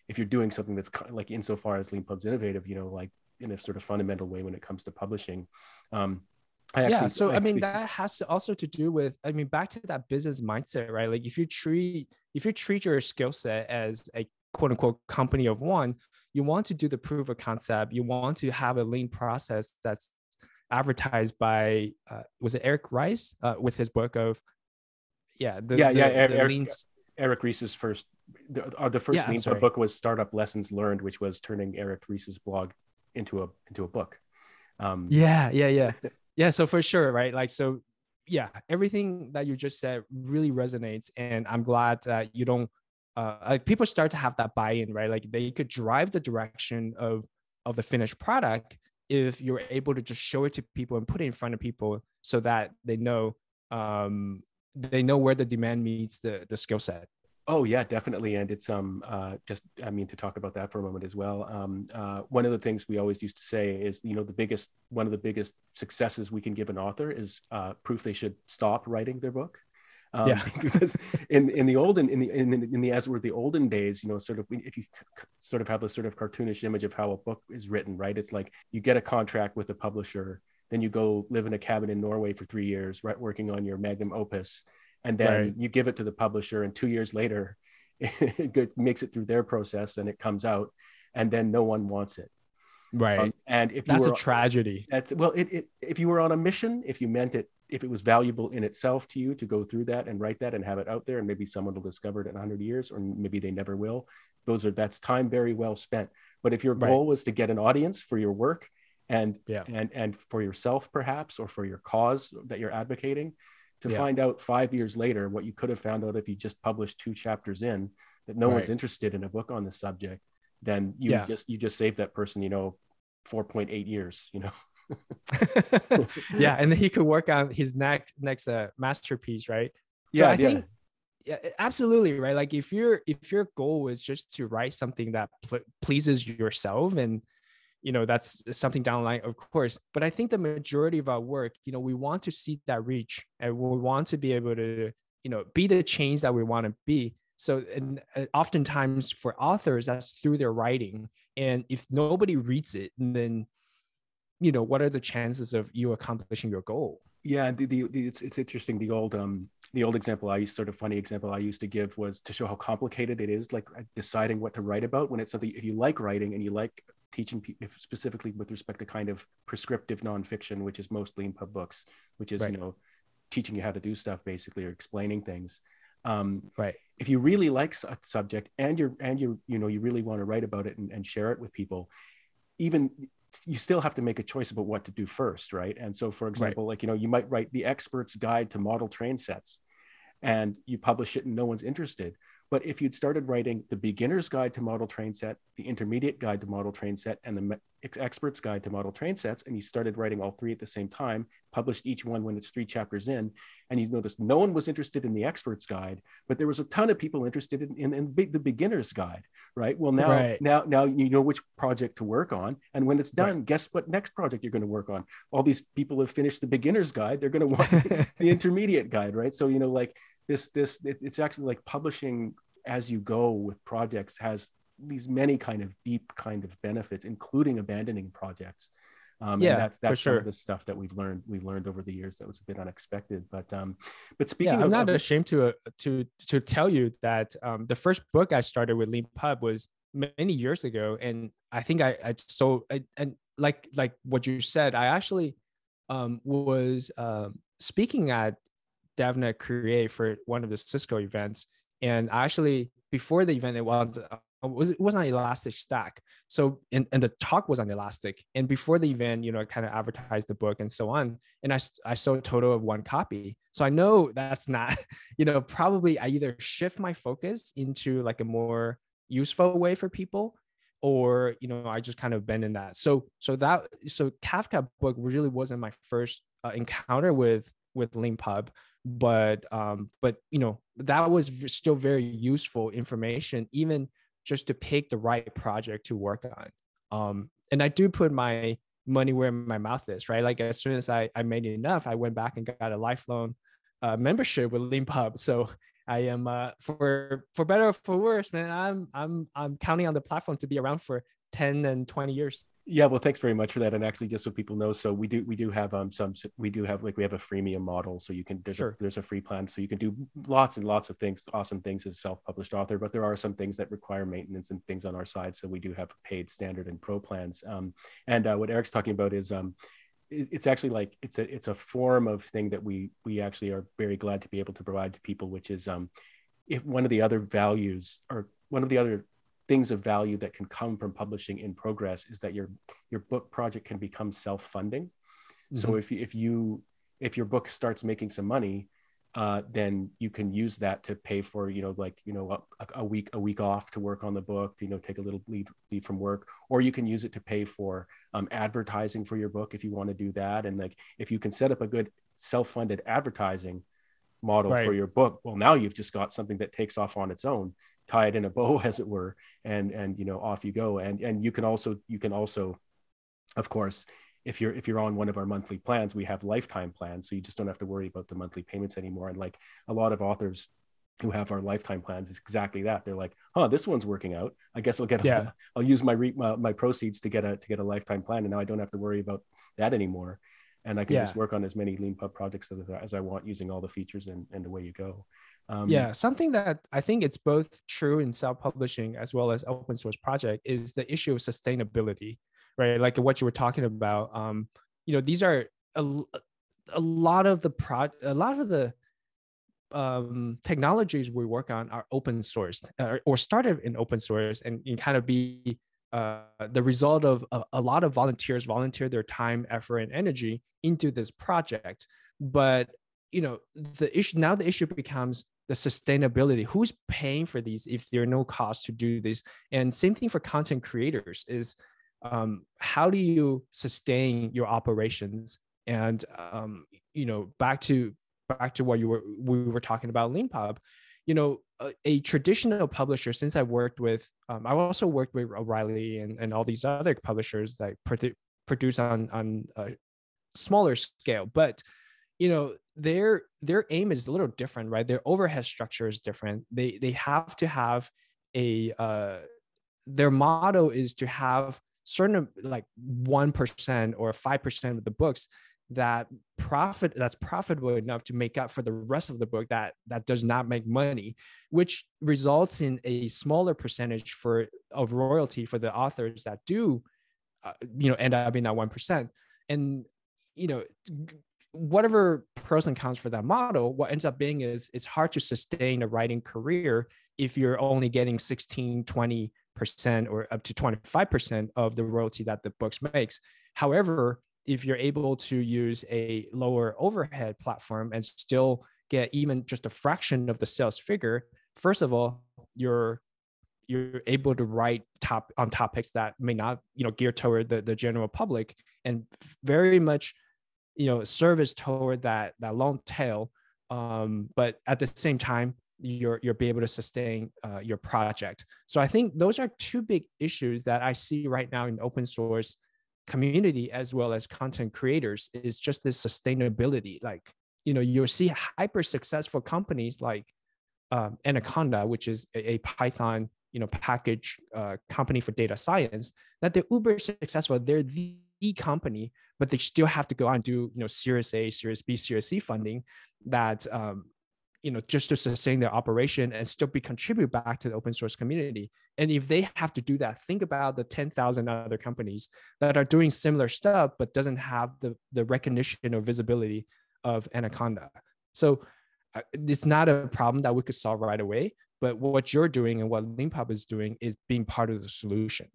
Speaker 1: if you're doing something that's like insofar as Leanpub's innovative you know like in a sort of fundamental way when it comes to publishing um,
Speaker 2: Actually, yeah so I, I mean that has to also to do with i mean back to that business mindset right? Like if you treat if you treat your skill set as a quote unquote company of one you want to do the proof of concept. You want to have a lean process that's advertised by uh, was it Eric Ries uh, with his book of yeah,
Speaker 1: the, yeah, the, yeah. The Eric. Eric Ries's first, the, uh, the first yeah, Lean book was Startup Lessons Learned, which was turning Eric Ries's blog into a into a book.
Speaker 2: Um, yeah, yeah, yeah, yeah. So for sure, right? Like, so yeah, everything that you just said really resonates, and I'm glad that you don't. Uh, like people start to have that buy-in, right? Like they could drive the direction of of the finished product, if you're able to just show it to people and put it in front of people so that they know um, they know where the demand meets the the skill set
Speaker 1: Oh yeah, definitely, and it's um uh just I mean to talk about that for a moment as well. Um, uh, one of the things we always used to say is you know the biggest one of the biggest successes we can give an author is uh, proof they should stop writing their book. Um, yeah. because in in the olden in the in, in the as were the olden days, you know, sort of if you sort of have this sort of cartoonish image of how a book is written, right? It's like you get a contract with a publisher, then you go live in a cabin in Norway for three years, right, working on your magnum opus and then right. you give it to the publisher and two years later it makes it through their process and it comes out and then no one wants it
Speaker 2: right um,
Speaker 1: and if
Speaker 2: that's
Speaker 1: were,
Speaker 2: a tragedy
Speaker 1: that's well it, it if you were on a mission if you meant it if it was valuable in itself to you to go through that and write that and have it out there and maybe someone will discover it in 100 years or maybe they never will those are that's time very well spent but if your goal right. was to get an audience for your work and yeah. and and for yourself perhaps or for your cause that you're advocating to yeah. find out five years later what you could have found out if you just published two chapters in that no right. one's interested in a book on the subject then you yeah. just you just saved that person you know 4.8 years you know
Speaker 2: yeah and then he could work on his next next uh, masterpiece right so yeah i think yeah absolutely right like if your if your goal is just to write something that pl- pleases yourself and you know that's something down the line of course but i think the majority of our work you know we want to see that reach and we want to be able to you know be the change that we want to be. So and uh, oftentimes for authors that's through their writing and if nobody reads it then you know what are the chances of you accomplishing your goal?
Speaker 1: Yeah the, the, the, it's, it's interesting the old um the old example i used sort of funny example i used to give was to show how complicated it is like deciding what to write about when it's something if you like writing and you like teaching people specifically with respect to kind of prescriptive nonfiction, which is mostly Leanpub books, which is, right. you know, teaching you how to do stuff basically or explaining things. Um,
Speaker 2: right.
Speaker 1: If you really like a subject and you're, and you you know, you really want to write about it and, and share it with people, even you still have to make a choice about what to do first. Right. And so, for example, right. like, you know, you might write the expert's guide to model train sets and you publish it and no one's interested but if you'd started writing the beginner's guide to model train set, the intermediate guide to model train set, and the expert's guide to model train sets, and you started writing all three at the same time, published each one when it's three chapters in, and you noticed no one was interested in the expert's guide, but there was a ton of people interested in, in, in the beginner's guide, right? Well, now, right. now, now you know which project to work on, and when it's done, right. guess what next project you're going to work on? All these people have finished the beginner's guide; they're going to want the intermediate guide, right? So you know, like this this it, it's actually like publishing as you go with projects has these many kind of deep kind of benefits including abandoning projects um, yeah, that's that's sure. the stuff that we've learned we've learned over the years that was a bit unexpected. But um, but speaking, yeah,
Speaker 2: I'm
Speaker 1: of,
Speaker 2: not ashamed to uh, to to tell you that um, the first book I started with Leanpub was many years ago, and I think I I so I, and like like what you said, I actually um, was um, speaking at DevNet Create for one of the Cisco events, and actually before the event it was uh, it was on Elastic Stack. So and, and the talk was on Elastic. And before the event, you know, I kind of advertised the book and so on. And I I sold a total of one copy. So I know that's not, you know, probably I either shift my focus into like a more useful way for people or you know i just kind of been in that so so that so kafka book really wasn't my first uh, encounter with with leanpub but um but you know that was still very useful information even just to pick the right project to work on. Um and i do put my money where my mouth is right? Like as soon as i i made enough i went back and got a lifelong uh, membership with leanpub so i am uh for for better or for worse man i'm i'm i'm counting on the platform to be around for 10 and 20 years
Speaker 1: yeah, well, thanks very much for that. And actually, just so people know, so we do we do have um some we do have like we have a freemium model, so you can there's sure. a there's a free plan, so you can do lots and lots of things, awesome things as a self-published author. But there are some things that require maintenance and things on our side, so we do have paid standard and pro plans. Um, and uh, what Eric's talking about is um, it's actually like it's a it's a form of thing that we we actually are very glad to be able to provide to people, which is um, if one of the other values or one of the other things of value that can come from publishing in progress is that your your book project can become self-funding. Mm-hmm. so if you if you if your book starts making some money uh, then you can use that to pay for you know like you know a, a, week a week off to work on the book you know take a little leave, leave from work. Or you can use it to pay for um, advertising for your book if you want to do that. And like if you can set up a good self-funded advertising model right. for your book well now you've just got something that takes off on its own tie it in a bow as it were and and you know off you go. And and you can also you can also of course if you're if you're on one of our monthly plans we have lifetime plans so you just don't have to worry about the monthly payments anymore. And like a lot of authors who have our lifetime plans is exactly that. They're like huh this one's working out. I guess i'll get yeah. i'll use my, re, my, my proceeds to get a to get a lifetime plan and now i don't have to worry about that anymore and i can yeah. just work on as many leanpub projects as, as i want using all the features and, and away you go
Speaker 2: um, yeah something that i think it's both true in self-publishing as well as open source project is the issue of sustainability right? Like what you were talking about. Um, you know, these are a, a lot of the pro, a lot of the um, technologies we work on are open source uh, or started in open source and, and kind of be uh, the result of a, a, lot of volunteers volunteer their time, effort, and energy into this project. But you know, the issue now the issue becomes the sustainability. Who's paying for these if there are no costs to do this? And same thing for content creators is um, how do you sustain your operations and um, you know back to back to what you were we were talking about leanpub you know a, traditional publisher since i've worked with um, i've also worked with o'reilly and, and all these other publishers that produ- produce on on a smaller scale. But you know their their aim is a little different right? Their overhead structure is different. They they have to have a uh, their motto is to have certain like 1% or 5% of the books that profit that's profitable enough to make up for the rest of the book that that does not make money which results in a smaller percentage for of royalty for the authors that do uh, you know end up in that 1% and you know whatever pros and cons for that model what ends up being is it's hard to sustain a writing career if you're only getting 16 20 percent or up to 25% of the royalty that the books makes. However, if you're able to use a lower overhead platform and still get even just a fraction of the sales figure, first of all, you're you're able to write top on topics that may not you know gear toward the, the general public and very much you know service toward that that long tail um, but at the same time you're you'll be able to sustain uh, your project. So I think those are two big issues that I see right now in open source community as well as content creators is just this sustainability. Like you know you'll see hyper successful companies like um, Anaconda, which is a, a Python you know package uh, company for data science, that they're uber successful. They're the company, but they still have to go on and do you know Series A, Series B, Series C funding that um, you know just to sustain their operation and still be contribute back to the open source community. And if they have to do that think about the 10,000 other companies that are doing similar stuff but doesn't have the the recognition or visibility of anaconda. So uh, it's not a problem that we could solve right away but what you're doing and what leanpub is doing is being part of the solution.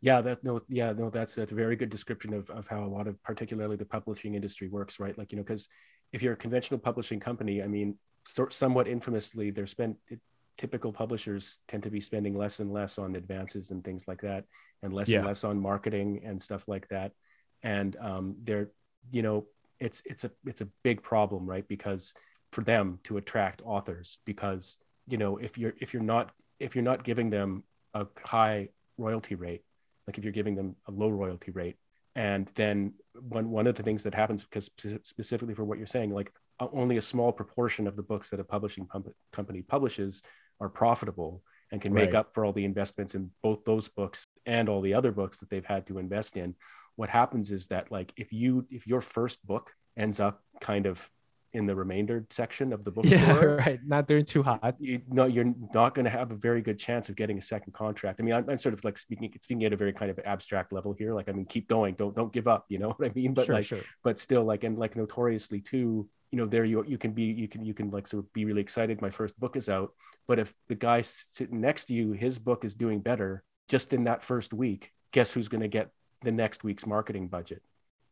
Speaker 1: Yeah that no yeah no that's that's a very good description of, of how a lot of particularly the publishing industry works right? Like you know because if you're a conventional publishing company i mean sort somewhat infamously, they're spent typical publishers tend to be spending less and less on advances and things like that, and less yeah. and less on marketing and stuff like that. And um, they're, you know, it's it's a it's a big problem, right? Because for them to attract authors, because you know, if you're if you're not if you're not giving them a high royalty rate, like if you're giving them a low royalty rate, and then one one of the things that happens because specifically for what you're saying, like Uh, only a small proportion of the books that a publishing pump- company publishes are profitable and can make right. up for all the investments in both those books and all the other books that they've had to invest in what happens is that like if you if your first book ends up kind of in the remainder section of the bookstore. Yeah,
Speaker 2: right. Not doing too hot.
Speaker 1: You no, you're not going to have a very good chance of getting a second contract. I mean, I'm, I'm, sort of like speaking speaking at a very kind of abstract level here. Like, I mean, keep going. Don't don't give up. You know what I mean? But sure, like, sure. but still, like, and like notoriously too, you know there you you can be you can you can like sort of be really excited my first book is out but if the guy sitting next to you his book is doing better just in that first week guess who's going to get the next week's marketing budget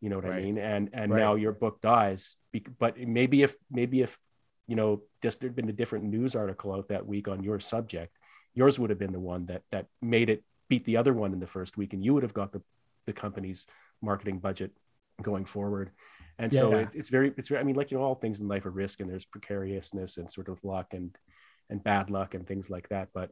Speaker 1: you know what right. i mean and and right. now your book dies but maybe if maybe if you know just there'd been a different news article out that week on your subject yours would have been the one that that made it beat the other one in the first week and you would have got the the company's marketing budget going forward and yeah, so yeah. It, it's very it's very, i mean like you know all things in life are risk and there's precariousness and sort of luck and and bad luck and things like that but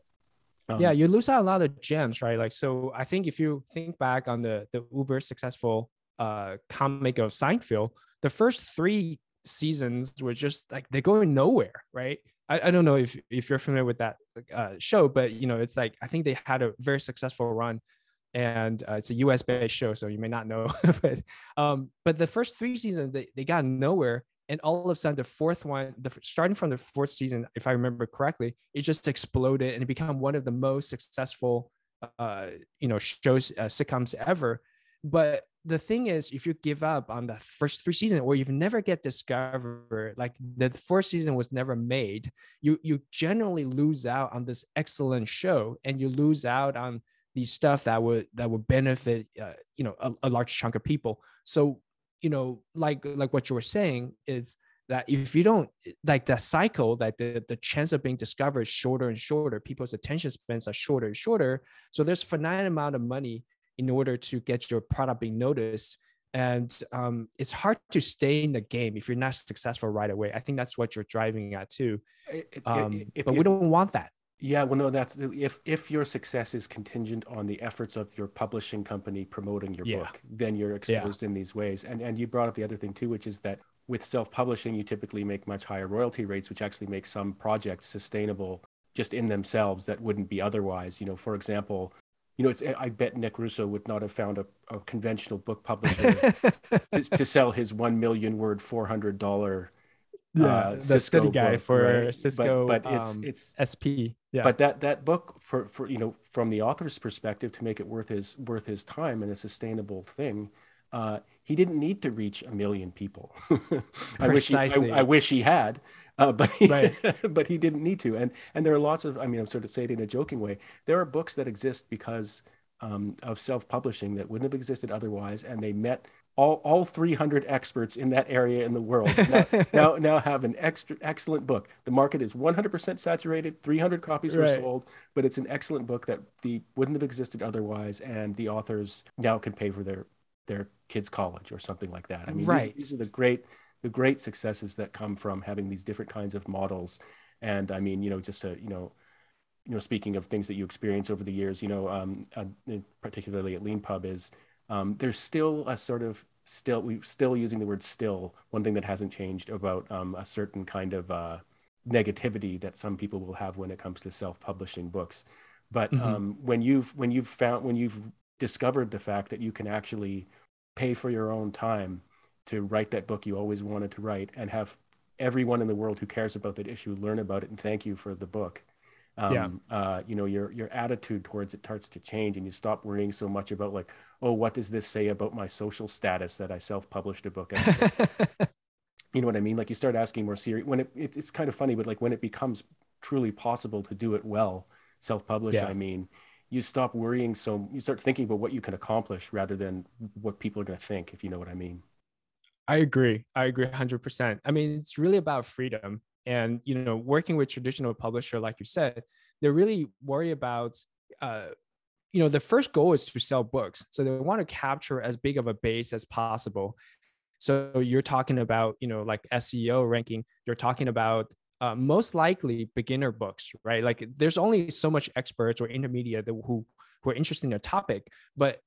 Speaker 2: um, yeah you lose out a lot of gems right? Like so i think if you think back on the the uber successful uh comic of seinfeld the first three seasons were just like they're going nowhere right? I, I don't know if if you're familiar with that uh, show but you know it's like i think they had a very successful run and uh, it's a US based show, so you may not know. but um, but the first three seasons they, they got nowhere, and all of a sudden the fourth one, the starting from the fourth season, if I remember correctly, it just exploded and it became one of the most successful, uh, you know, shows uh, sitcoms ever. But the thing is, if you give up on the first three seasons, or you've never get discovered, like the fourth season was never made, you you generally lose out on this excellent show, and you lose out on these stuff that would that would benefit uh, you know a, a, large chunk of people. So you know like like what you were saying is that if you don't like that cycle that the, the chance of being discovered is shorter and shorter people's attention spans are shorter and shorter. So there's a finite amount of money in order to get your product being noticed. And um, it's hard to stay in the game if you're not successful right away. I think that's what you're driving at too. Um, if, but we don't want that
Speaker 1: yeah, well, no, that's if if your success is contingent on the efforts of your publishing company promoting your yeah. book, then you're exposed yeah. in these ways. And and you brought up the other thing too, which is that with self-publishing, you typically make much higher royalty rates, which actually makes some projects sustainable just in themselves that wouldn't be otherwise. You know, for example, you know, it's I bet Nick Russo would not have found a, a conventional book publisher to, to, sell his one million word, four hundred dollar
Speaker 2: yeah, uh, the Cisco study guide book, for right? Cisco,
Speaker 1: but, but it's um, it's SP. Yeah. But that that book for for you know from the author's perspective to make it worth his worth his time and a sustainable thing, uh, he didn't need to reach a million people. I wish he, I, I, wish he had, uh, but he, right. but he didn't need to. And and there are lots of I mean I'm sort of saying it in a joking way. There are books that exist because um, of self-publishing that wouldn't have existed otherwise, and they met all, all 300 experts in that area in the world now, now, now have an extra excellent book. The market is 100% saturated. 300 copies were sold, but it's an excellent book that the wouldn't have existed otherwise, and the authors now can pay for their their kids' college or something like that. I mean, right. these, these are the great the great successes that come from having these different kinds of models. And I mean, you know, just to you know, you know, speaking of things that you experience over the years, you know, um, uh, particularly at Leanpub is um, there's still a sort of still we're still using the word still one thing that hasn't changed about um, a certain kind of uh, negativity that some people will have when it comes to self-publishing books but mm-hmm. um, when you've when you've found when you've discovered the fact that you can actually pay for your own time to write that book you always wanted to write and have everyone in the world who cares about that issue learn about it and thank you for the book um, yeah. uh, you know, your your attitude towards it starts to change, and you stop worrying so much about like, oh, what does this say about my social status that I self-published a book? you know what I mean? Like you start asking more serious. When it, it, it's kind of funny, but like when it becomes truly possible to do it well, self-publish, yeah. I mean, you stop worrying so you start thinking about what you can accomplish rather than what people are going to think, if you know what I mean.
Speaker 2: I agree. I agree 100%. I mean, it's really about freedom and you know working with traditional publisher like you said they really worry about uh, you know the first goal is to sell books. So they want to capture as big of a base as possible. So you're talking about you know like seo ranking you're talking about uh, most likely beginner books right? Like there's only so much experts or intermediate who who are interested in a topic but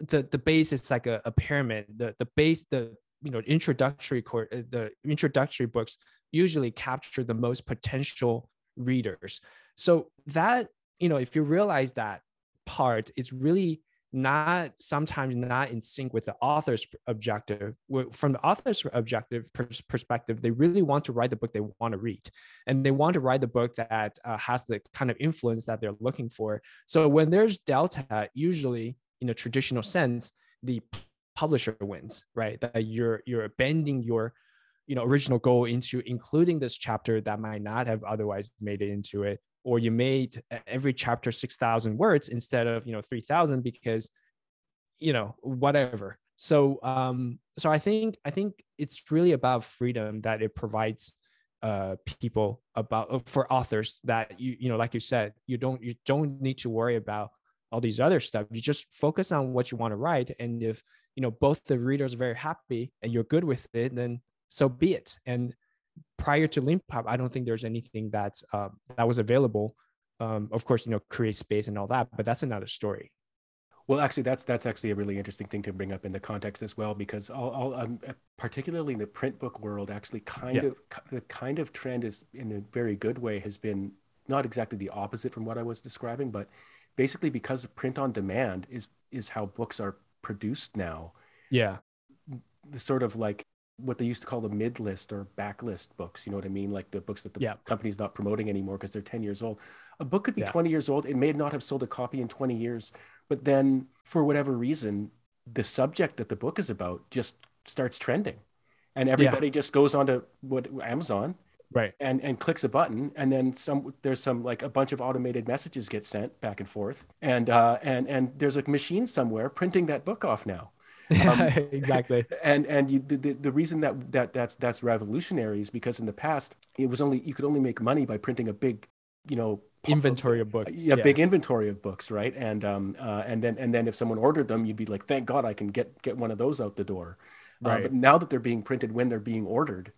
Speaker 2: the the base is like a, a pyramid. The the base the you know introductory course uh, the introductory books usually capture the most potential readers. So that you know if you realize that part it's really not sometimes not in sync with the author's objective from the author's objective perspective they really want to write the book they want to read. And they want to write the book that uh, has the kind of influence that they're looking for. So when there's delta usually in a traditional sense the publisher wins, right? That you're you're bending your you know original goal into including this chapter that might not have otherwise made it into it or you made every chapter 6000 words instead of you know 3000 because you know whatever. So um so i think i think it's really about freedom that it provides uh, people about uh, for authors that you you know like you said you don't you don't need to worry about all these other stuff. You just focus on what you want to write and if you know both the readers are very happy and you're good with it then so be it and prior to Leanpub i don't think there's anything that uh, that was available um, of course you know CreateSpace and all that but that's another story
Speaker 1: well, actually, that's that's actually a really interesting thing to bring up in the context as well, because all, all um, particularly in the print book world, actually, kind yeah. of the kind of trend is in a very good way has been not exactly the opposite from what I was describing, but basically because print on demand is is how books are produced now.
Speaker 2: Yeah,
Speaker 1: the sort of like what they used to call the mid list or backlist books. You know what I mean? Like the books that the yeah. company's not promoting anymore because they're ten years old. A book could be yeah. twenty years old. It may not have sold a copy in twenty years but then, for whatever reason, the subject that the book is about just starts trending, and everybody yeah. just goes onto what Amazon,
Speaker 2: right,
Speaker 1: and and clicks a button, and then some. There's some like a bunch of automated messages get sent back and forth, and uh, and and there's a machine somewhere printing that book off now.
Speaker 2: Um, exactly.
Speaker 1: And and you, the, the reason that that that's that's revolutionary is because in the past it was only you could only make money by printing a big, you know,
Speaker 2: inventory of books.
Speaker 1: Yeah, yeah, big inventory of books, right? And um, uh, and then and then if someone ordered them, you'd be like, thank God I can get get one of those out the door. Uh, right. Uh, but now that they're being printed when they're being ordered,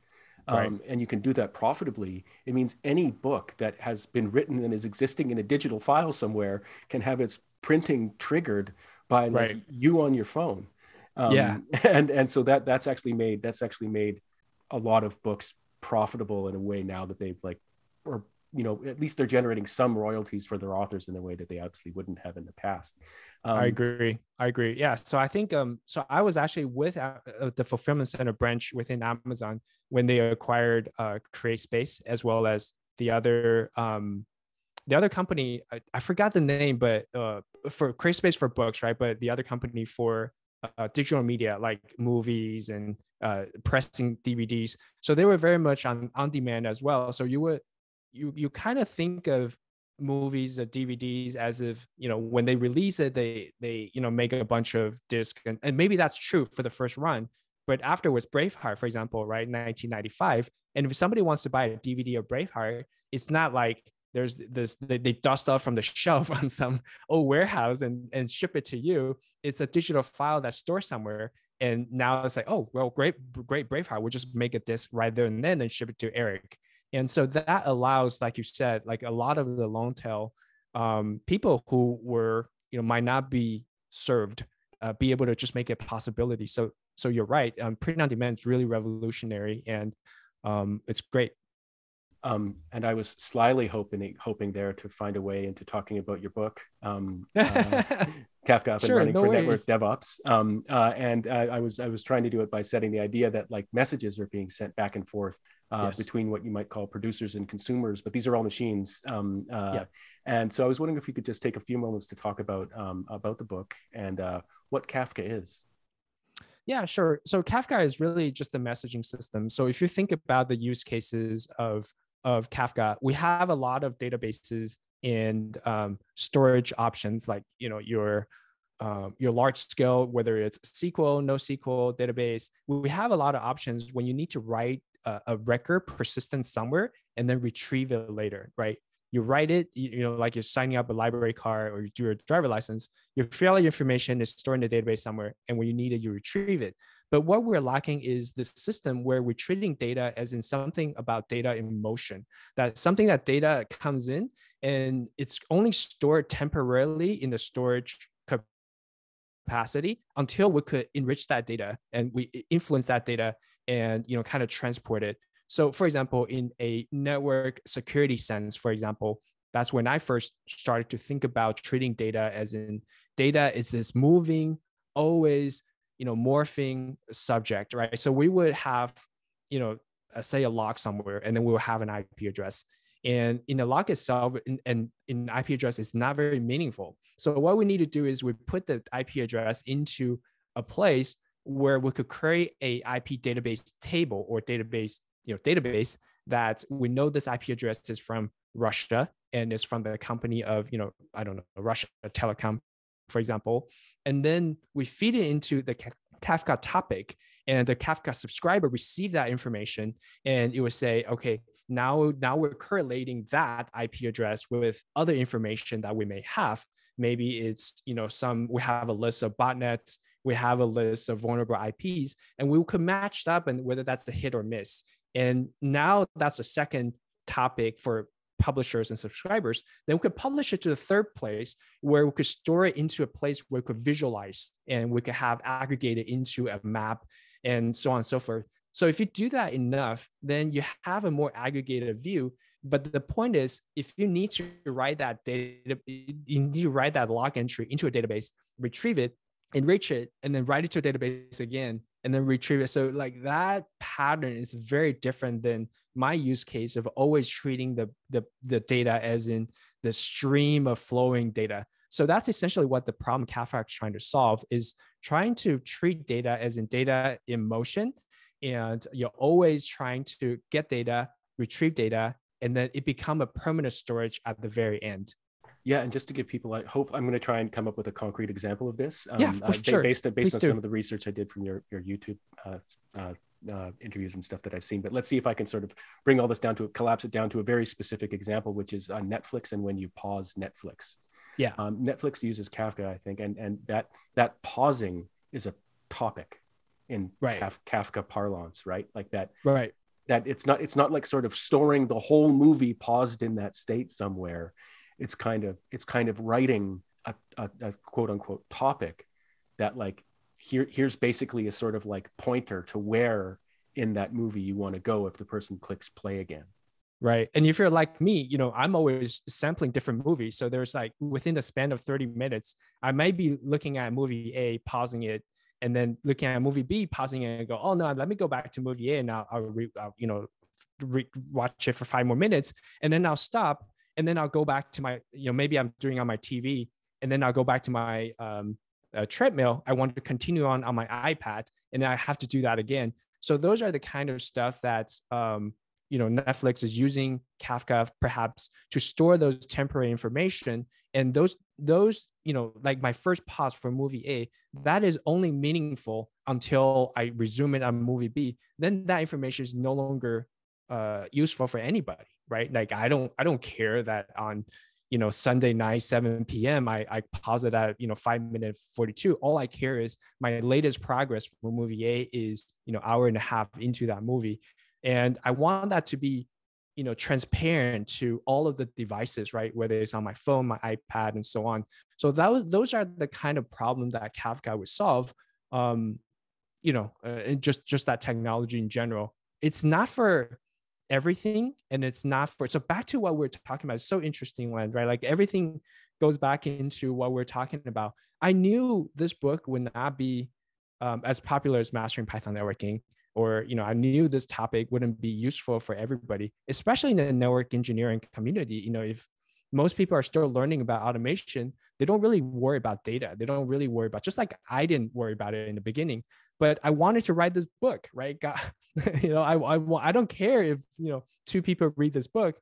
Speaker 1: um, right. and you can do that profitably, it means any book that has been written and is existing in a digital file somewhere can have its printing triggered by like right. you on your phone.
Speaker 2: Um, yeah,
Speaker 1: and and so that that's actually made that's actually made a lot of books profitable in a way now that they've like or you know at least they're generating some royalties for their authors in a way that they obviously wouldn't have in the past.
Speaker 2: Um, i agree. I agree. Yeah. So i think um so i was actually with uh, uh the fulfillment center branch within amazon when they acquired uh CreateSpace as well as the other um the other company I, I forgot the name but uh for CreateSpace for books right? But the other company for uh, digital media like movies and uh, pressing DVDs. So they were very much on on demand as well. So you would you you kind of think of movies or DVDs as if you know when they release it they they you know make a bunch of discs and, and maybe that's true for the first run but afterwards Braveheart for example right 1995 and if somebody wants to buy a DVD of Braveheart it's not like there's this they, they dust off from the shelf on some old warehouse and and ship it to you. It's a digital file that's stored somewhere. And now it's like oh well great great Braveheart. We'll just make a disc right there and then and ship it to Eric. And so that allows like you said like a lot of the long tail um, people who were you know might not be served uh, be able to just make it a possibility. So so you're right. Um, print on demand is really revolutionary and um, it's great
Speaker 1: um, and I was slyly hoping hoping there to find a way into talking about your book, um, uh, Kafka up sure, and running no for worries. network DevOps. Um, uh, and uh, I was I was trying to do it by setting the idea that like messages are being sent back and forth uh, yes. between what you might call producers and consumers, but these are all machines. Um, uh, yeah. And so I was wondering if you could just take a few moments to talk about um, about the book and uh, what Kafka is.
Speaker 2: Yeah, sure. So Kafka is really just a messaging system. So if you think about the use cases of of Kafka, we have a lot of databases and um, storage options like you know your um, your large scale, whether it's SQL, NoSQL database. We have a lot of options when you need to write a, a record persistent somewhere and then retrieve it later, right? You write it, you, you, know, like you're signing up a library card or you do your driver license, you fill your information, it's stored in the database somewhere, and when you need it, you retrieve it. But what we're lacking is the system where we're treating data as in something about data in motion. That something that data comes in and it's only stored temporarily in the storage capacity until we could enrich that data and we influence that data and you know kind of transport it. So for example, in a network security sense, for example, that's when I first started to think about treating data as in data is this moving, always you know morphing subject right? So we would have you know say a log somewhere and then we will have an ip address. And in the log itself and in, in, in ip address is not very meaningful. So what we need to do is we put the ip address into a place where we could create a ip database table or database you know database that we know this ip address is from russia and is from the company of you know i don't know russia telecom for example, and then we feed it into the Kafka topic, and the Kafka subscriber receive that information, and it would say, okay, now now we're correlating that ip address with other information that we may have. Maybe it's you know some we have a list of botnets we have a list of vulnerable ips and we could match that up and whether that's a hit or miss. And now that's a second topic for publishers and subscribers then we could publish it to the third place where we could store it into a place where we could visualize and we could have aggregated into a map and so on and so forth so if you do that enough, then you have a more aggregated view. But the point is, if you need to write that data, you need to write that log entry into a database, retrieve it, enrich it, and then write it to a database again, and then retrieve it. So like that pattern is very different than my use case of always treating the the, the data as in the stream of flowing data. So that's essentially what the problem Kafka is trying to solve is trying to treat data as in data in motion and you're always trying to get data, retrieve data, and then it become a permanent storage at the very end.
Speaker 1: Yeah, and just to give people, I hope I'm going to try and come up with a concrete example of this.
Speaker 2: Um, yeah, for uh, sure.
Speaker 1: Based, based on do. some of the research I did from your your YouTube uh, uh, uh, interviews and stuff that I've seen. But let's see if I can sort of bring all this down to collapse it down to a very specific example, which is uh, Netflix and when you pause Netflix.
Speaker 2: Yeah,
Speaker 1: um, Netflix uses Kafka, I think, and and that that pausing is a topic in
Speaker 2: right.
Speaker 1: Kaf- Kafka parlance, right? Like that.
Speaker 2: Right.
Speaker 1: That it's not it's not like sort of storing the whole movie paused in that state somewhere. It's kind of it's kind of writing a, a, a quote unquote topic that like here here's basically a sort of like pointer to where in that movie you want to go if the person clicks play again.
Speaker 2: Right and if you're like me you know i'm always sampling different movies so there's like within the span of 30 minutes i might be looking at movie a pausing it and then looking at movie B, pausing it and go, oh no, let me go back to movie A and I'll, I'll, re, I'll you know, re- watch it for five more minutes, and then I'll stop, and then I'll go back to my, you know, maybe I'm doing on my TV, and then I'll go back to my um, uh, treadmill. I want to continue on on my iPad, and then I have to do that again. So those are the kind of stuff that um, you know Netflix is using Kafka perhaps to store those temporary information, and those those you know like my first pause for movie a that is only meaningful until i resume it on movie b then that information is no longer uh, useful for anybody right? Like i don't i don't care that on you know sunday night 7 p.m i i pause it at you know 5 minute 42 all i care is my latest progress for movie a is you know hour and a half into that movie. And i want that to be you know transparent to all of the devices right? Whether it's on my phone my ipad and so on. So that those are the kind of problem that kafka would solve. Um you know uh, just just that technology in general. It's not for everything and it's not for so back to what we're talking about it's so interesting Len, right? Like everything goes back into what we're talking about. I knew this book would not be um, as popular as mastering python networking or you know i knew this topic wouldn't be useful for everybody especially in the network engineering community. You know if most people are still learning about automation they don't really worry about data. They don't really worry about just like i didn't worry about it in the beginning but i wanted to write this book right? God, you know I, I i don't care if you know two people read this book.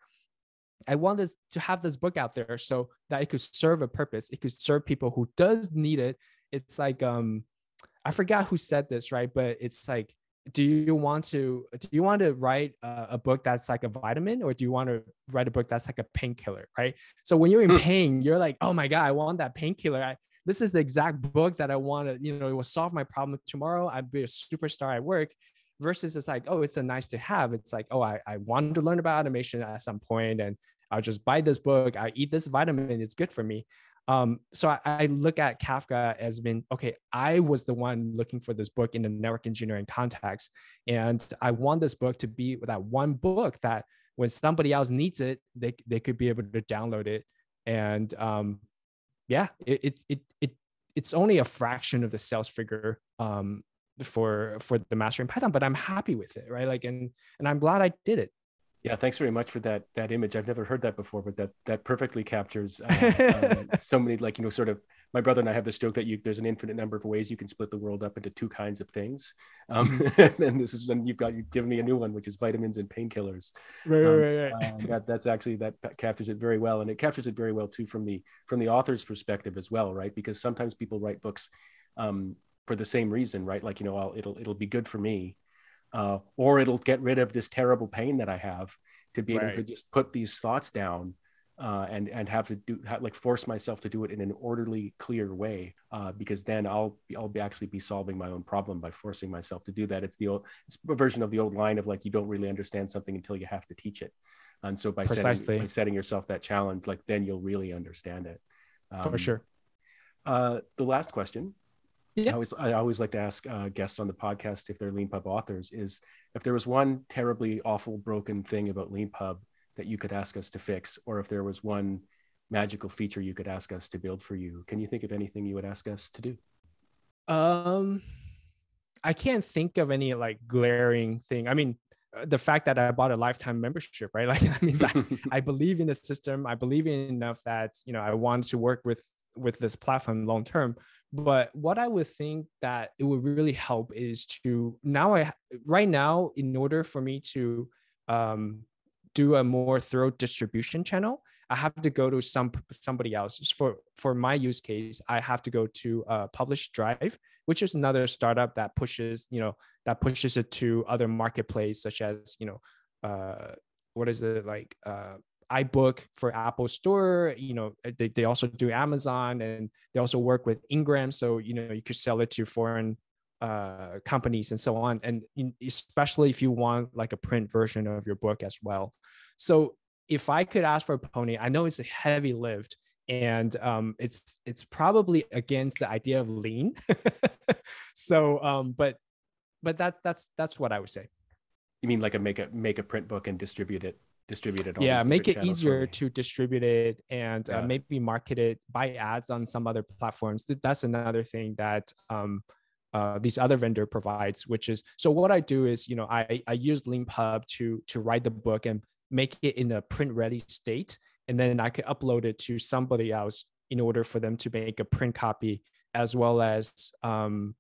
Speaker 2: I want this to have this book out there so that it could serve a purpose. It could serve people who does need it. It's like um i forgot who said this right? But it's like do you want to do you want to write a, a, book that's like a vitamin or do you want to write a book that's like a painkiller right? So when you're in hmm. pain you're like oh my god i want that painkiller this is the exact book that i want to you know it will solve my problem tomorrow i'd be a superstar at work versus it's like oh it's a nice to have it's like oh i, I wanted to learn about automation at some point and i'll just buy this book i eat this vitamin it's good for me um, so I, I, look at Kafka as being okay. I was the one looking for this book in the network engineering context, and I want this book to be that one book that when somebody else needs it, they they could be able to download it. And um, yeah, it, it's it it it's only a fraction of the sales figure um, for for the mastering Python, but I'm happy with it, right? Like, and and I'm glad I did it.
Speaker 1: Yeah, thanks very much for that that image. I've never heard that before, but that that perfectly captures uh, um, so many like you know sort of. My brother and I have this joke that you there's an infinite number of ways you can split the world up into two kinds of things, um, mm-hmm. and this is when you've got you've given me a new one, which is vitamins and painkillers.
Speaker 2: Right, um, right, right.
Speaker 1: Um, that, that's actually that captures it very well, and it captures it very well too from the from the author's perspective as well, right? Because sometimes people write books um, for the same reason, right? Like you know, I'll, it'll it'll be good for me, uh, or it'll get rid of this terrible pain that I have to be able to just put these thoughts down uh, and and have to do have, like force myself to do it in an orderly, clear way, uh, because then I'll I'll be actually be solving my own problem by forcing myself to do that. It's the old it's a version of the old line of like you don't really understand something until you have to teach it, and so by setting by setting yourself that challenge, like then you'll really understand it.
Speaker 2: Um, For sure.
Speaker 1: Uh, the last question yeah. I always I always like to ask uh, guests on the podcast if they're Leanpub authors is if there was one terribly awful broken thing about Leanpub that you could ask us to fix, or if there was one magical feature you could ask us to build for you. Can you think of anything you would ask us to do?
Speaker 2: Um, I can't think of any like glaring thing. I mean, uh, the fact that I bought a lifetime membership, right? Like that means I, I believe in the system. I believe in enough that you know I want to work with with this platform long term. But what I would think that it would really help is to now I right now in order for me to um, do a more thorough distribution channel, I have to go to some somebody else. For for my use case, I have to go to uh, PublishDrive, which is another startup that pushes you know that pushes it to other marketplace such as you know uh, what is it like uh, iBook for Apple Store. You know they, they also do Amazon and they also work with Ingram, so you know you could sell it to foreign uh, companies and so on and in, especially if you want like a print version of your book as well. So if i could ask for a pony i know it's a heavy lift and um, it's it's probably against the idea of lean. So um, but but that's that's that's what i would say.
Speaker 1: You mean like a make a make a print book and distribute it distribute it
Speaker 2: yeah make it easier to distribute it and yeah. uh, maybe market it buy ads on some other platforms. That's another thing that um, uh, these other vendor provides, which is so what I do is, you know, I, I use Leanpub to to write the book and make it in a print ready state. And then I could upload it to somebody else in order for them to make a print copy as well as um,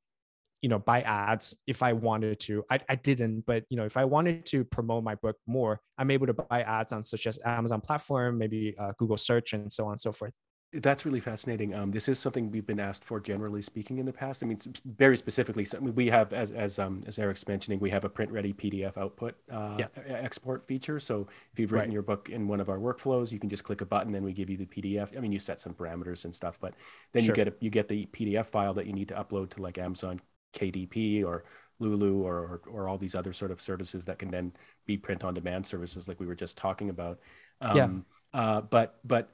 Speaker 2: you know buy ads if i wanted to I, I didn't but you know if i wanted to promote my book more i'm able to buy ads on such as amazon platform maybe uh, google search and so on and so forth
Speaker 1: that's really fascinating. Um, this is something we've been asked for, generally speaking, in the past. I mean, very specifically, we have, as as um, as Eric's mentioning, we have a print-ready PDF output uh, yeah. export feature. So if you've written right. your book in one of our workflows, you can just click a button, and we give you the PDF. I mean, you set some parameters and stuff, but then sure. you get a, you get the PDF file that you need to upload to like Amazon KDP or Lulu or, or, or all these other sort of services that can then be print-on-demand services, like we were just talking about. Um, yeah. Uh, but but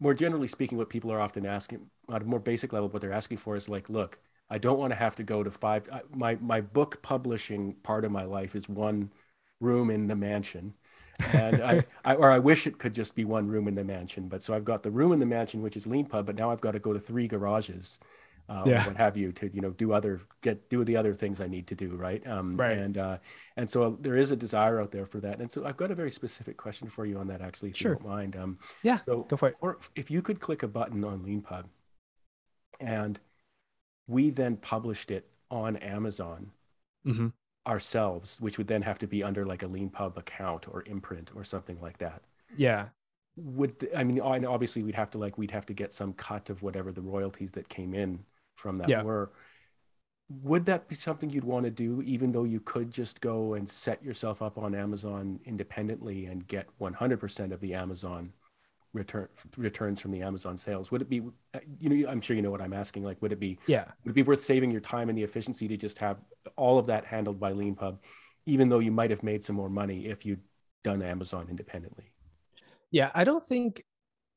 Speaker 1: more generally speaking, what people are often asking at a more basic level, what they're asking for is like, look, I don't want to have to go to five. My my book publishing part of my life is one room in the mansion, and I, I or I wish it could just be one room in the mansion. But so I've got the room in the mansion, which is Leanpub, but now I've got to go to three garages uh, yeah. what have you to you know do other get do the other things I need to do right? Um, right. and uh, and so there is a desire out there for that. And so I've got a very specific question for you on that actually if sure. you don't mind. Um,
Speaker 2: yeah
Speaker 1: so
Speaker 2: go for it.
Speaker 1: or if you could click a button on Leanpub and we then published it on Amazon mm-hmm. ourselves which would then have to be under like a Leanpub account or imprint or something like that.
Speaker 2: Yeah.
Speaker 1: Would I mean obviously we'd have to like we'd have to get some cut of whatever the royalties that came in from that yeah. were would that be something you'd want to do even though you could just go and set yourself up on amazon independently and get 100% of the amazon return returns from the amazon sales? Would it be you know i'm sure you know what i'm asking like would it be
Speaker 2: yeah.
Speaker 1: would it be worth saving your time and the efficiency to just have all of that handled by leanpub even though you might have made some more money if you'd done amazon independently?
Speaker 2: Yeah i don't think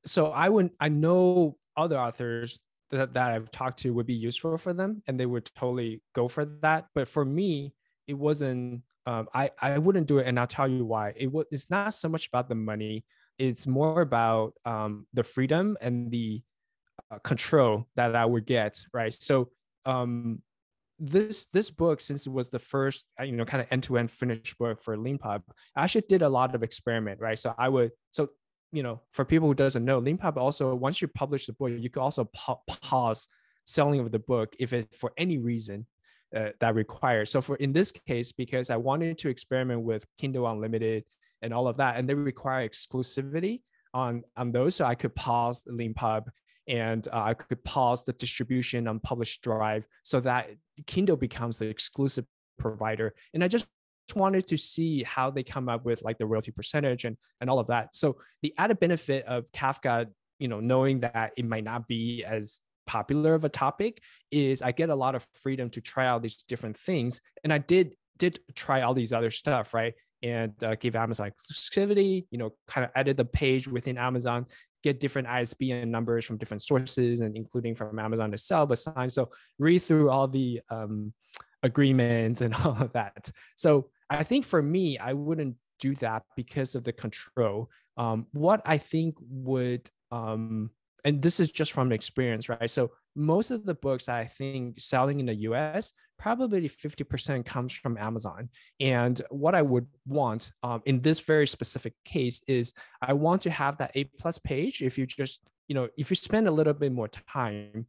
Speaker 2: so i wouldn't i know other authors that, that I've talked to would be useful for them and they would totally go for that. But for me, it wasn't, um, I, I wouldn't do it. And I'll tell you why. It was, it's not so much about the money. It's more about um, the freedom and the uh, control that I would get. Right. So um, this this book, since it was the first, uh, you know, kind of end to end finished book for Leanpub, I actually did a lot of experiment. Right. So I would so you know, for people who doesn't know, Leanpub also once you publish the book, you can also pa- pause selling of the book if it for any reason uh, that requires. So for in this case, because I wanted to experiment with Kindle Unlimited and all of that, and they require exclusivity on on those, so I could pause the Leanpub and uh, I could pause the distribution on PublishDrive so that Kindle becomes the exclusive provider. And I just wanted to see how they come up with like the royalty percentage and and all of that. So the added benefit of Kafka, you know, knowing that it might not be as popular of a topic is I get a lot of freedom to try out these different things. And I did did try all these other stuff, right? And uh, give Amazon exclusivity, you know, kind of edit the page within Amazon, get different ISBN numbers from different sources and including from Amazon itself, assign. So read through all the um, agreements and all of that. So I think for me, I wouldn't do that because of the control. Um, what I think would um, and this is just from experience, right? So most of the books I think selling in the US, probably 50% comes from Amazon. And what I would want um, in this very specific case is I want to have that A plus page. If you just, you know, if you spend a little bit more time,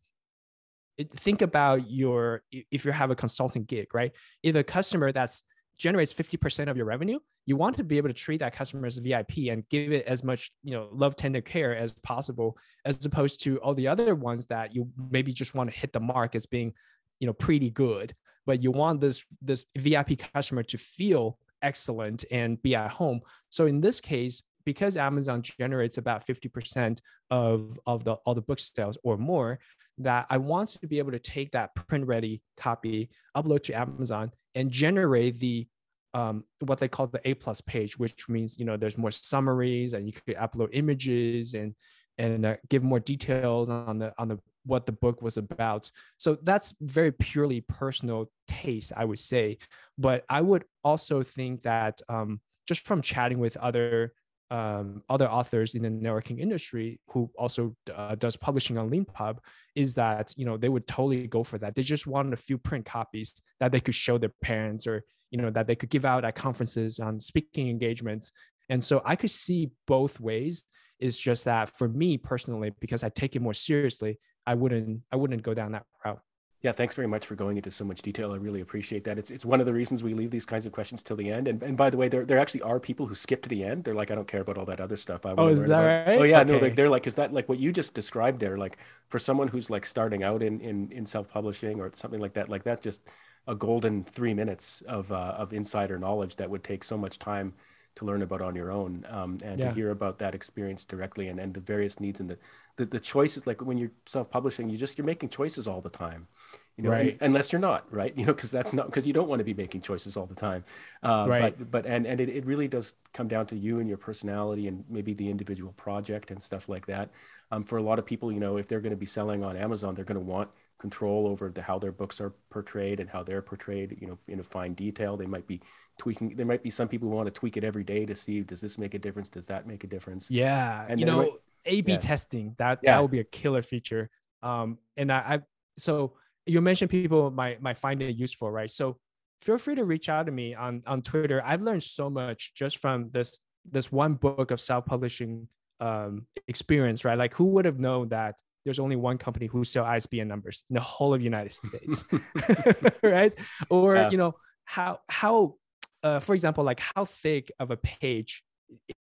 Speaker 2: think about your, if you have a consulting gig, right? If a customer that's generates 50% of your revenue, you want to be able to treat that customer as a VIP and give it as much, you know, love, tender care as possible, as opposed to all the other ones that you maybe just want to hit the mark as being, you know, pretty good. But you want this this VIP customer to feel excellent and be at home. So in this case, because Amazon generates about 50% of, of the all the book sales or more, that I want to be able to take that print ready copy, upload to Amazon, and generate the um, what they call the A plus page, which means you know there's more summaries and you could upload images and and uh, give more details on the on the what the book was about. So that's very purely personal taste, I would say. But I would also think that um, just from chatting with other um, other authors in the networking industry who also uh, does publishing on Leanpub is that you know they would totally go for that. They just wanted a few print copies that they could show their parents or you know that they could give out at conferences on speaking engagements. And so I could see both ways. It's just that for me personally, because I take it more seriously, I wouldn't I wouldn't go down that route.
Speaker 1: Yeah, thanks very much for going into so much detail. I really appreciate that. It's, it's one of the reasons we leave these kinds of questions till the end. And, and by the way, there, there actually are people who skip to the end. They're like, I don't care about all that other stuff. I
Speaker 2: oh, is that
Speaker 1: about...
Speaker 2: right?
Speaker 1: Oh, yeah. Okay. No, they're, they're like, is that like what you just described there? Like for someone who's like starting out in, in, in self-publishing or something like that, like that's just a golden three minutes of, uh, of insider knowledge that would take so much time to learn about on your own um, and yeah. to hear about that experience directly and, and the various needs and the, the, the choices like when you're self-publishing you just you're making choices all the time you know right. unless you're not right you know because that's not because you don't want to be making choices all the time uh, right. but but and and it, it really does come down to you and your personality and maybe the individual project and stuff like that um, for a lot of people you know if they're going to be selling on amazon they're going to want control over the how their books are portrayed and how they're portrayed you know in a fine detail they might be tweaking there might be some people who want to tweak it every day to see does this make a difference does that make a difference
Speaker 2: yeah and you know might, a b yeah. testing that yeah. that would be a killer feature um and I, I so you mentioned people might might find it useful right so feel free to reach out to me on on twitter i've learned so much just from this this one book of self-publishing um experience right like who would have known that there's only one company who sell ISBN numbers in the whole of United States, right? Or yeah. you know how how uh, for example, like how thick of a page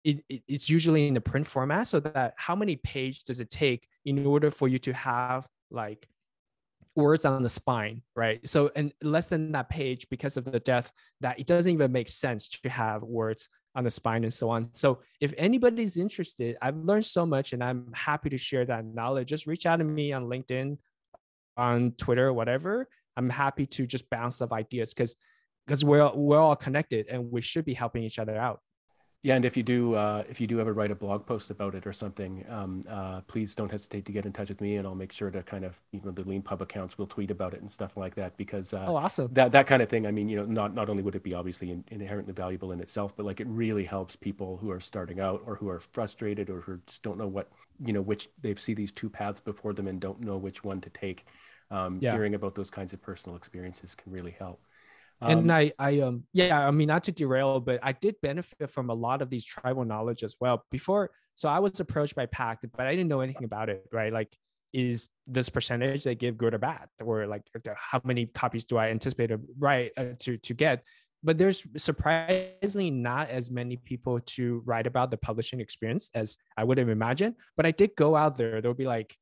Speaker 2: it, it, it's usually in the print format so that how many page does it take in order for you to have like words on the spine right? So and less than that page because of the depth that it doesn't even make sense to have words on the spine and so on. So if anybody's interested i've learned so much and i'm happy to share that knowledge. Just reach out to me on linkedin on twitter whatever. I'm happy to just bounce off ideas because because we're we're all connected and we should be helping each other out.
Speaker 1: Yeah, and if you do, uh, if you do ever write a blog post about it or something, um, uh, please don't hesitate to get in touch with me, and I'll make sure to kind of, you know, the Leanpub accounts will tweet about it and stuff like that because uh,
Speaker 2: oh, awesome.
Speaker 1: That that kind of thing. I mean, you know, not not only would it be obviously in, inherently valuable in itself, but like it really helps people who are starting out or who are frustrated or who just don't know what, you know, which they've see these two paths before them and don't know which one to take. Um, yeah. Hearing about those kinds of personal experiences can really help.
Speaker 2: Um, and I, I, um, yeah, I mean, not to derail, but I did benefit from a lot of these tribal knowledge as well. Before, so I was approached by Packt, but I didn't know anything about it, right? Like, is this percentage they give good or bad, or like how many copies do I anticipate to write uh, to to get? But there's surprisingly not as many people to write about the publishing experience as I would have imagined. But I did go out there. There'll be like,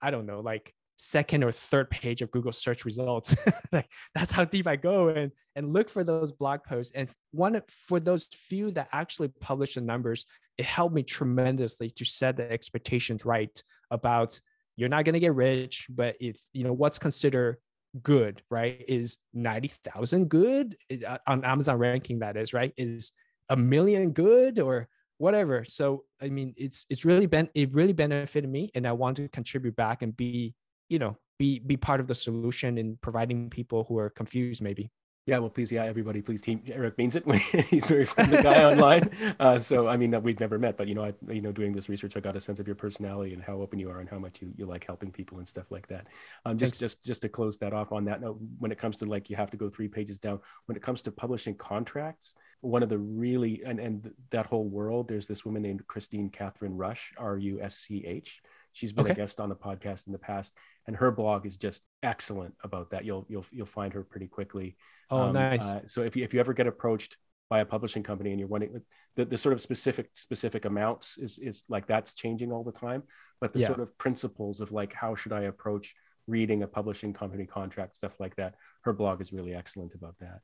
Speaker 2: I don't know, like second or third page of Google search results. like that's how deep I go and and look for those blog posts. And one for those few that actually publish the numbers, it helped me tremendously to set the expectations right about you're not going to get rich, but if you know what's considered good, right? Is 90,000 good uh, on Amazon ranking that is, right? Is a million good or whatever. So I mean, it's it's really been it really benefited me, and I want to contribute back and be you know be be part of the solution in providing people who are confused maybe
Speaker 1: yeah, well, please, yeah, everybody, please, team Eric means it. He's very friendly guy online. Uh, so, I mean, we've never met, but you know, I, you know, doing this research, I got a sense of your personality and how open you are and how much you, you like helping people and stuff like that. Um, just, Thanks. just, just to close that off on that note, when it comes to like, you have to go three pages down. When it comes to publishing contracts, one of the really and and that whole world, there's this woman named Kristine Kathryn Rusch, R U S C H She's been okay. a guest on the podcast in the past, and her blog is just excellent about that. You'll you'll you'll find her pretty quickly.
Speaker 2: Oh, um, nice.
Speaker 1: Uh, so if you if you ever get approached by a publishing company and you're wondering the, the sort of specific specific amounts is is like that's changing all the time, but the yeah. sort of principles of like how should I approach reading a publishing company contract stuff like that. Her blog is really excellent about that.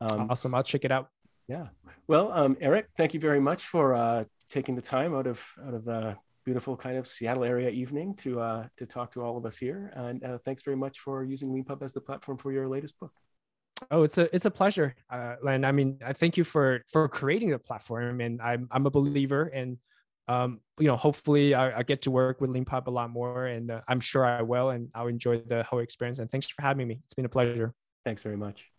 Speaker 2: Um, awesome. I'll check it out.
Speaker 1: Yeah. Well, um, Eric, thank you very much for uh, taking the time out of out of uh, beautiful kind of Seattle area evening to uh, to talk to all of us here. And uh, thanks very much for using Leanpub as the platform for your latest book.
Speaker 2: Oh, it's a it's a pleasure, uh, Len. I mean, I thank you for for creating the platform, and I'm I'm a believer, and um, you know, hopefully I, I get to work with Leanpub a lot more, and uh, I'm sure I will, and I'll enjoy the whole experience. And thanks for having me. It's been a pleasure.
Speaker 1: Thanks very much.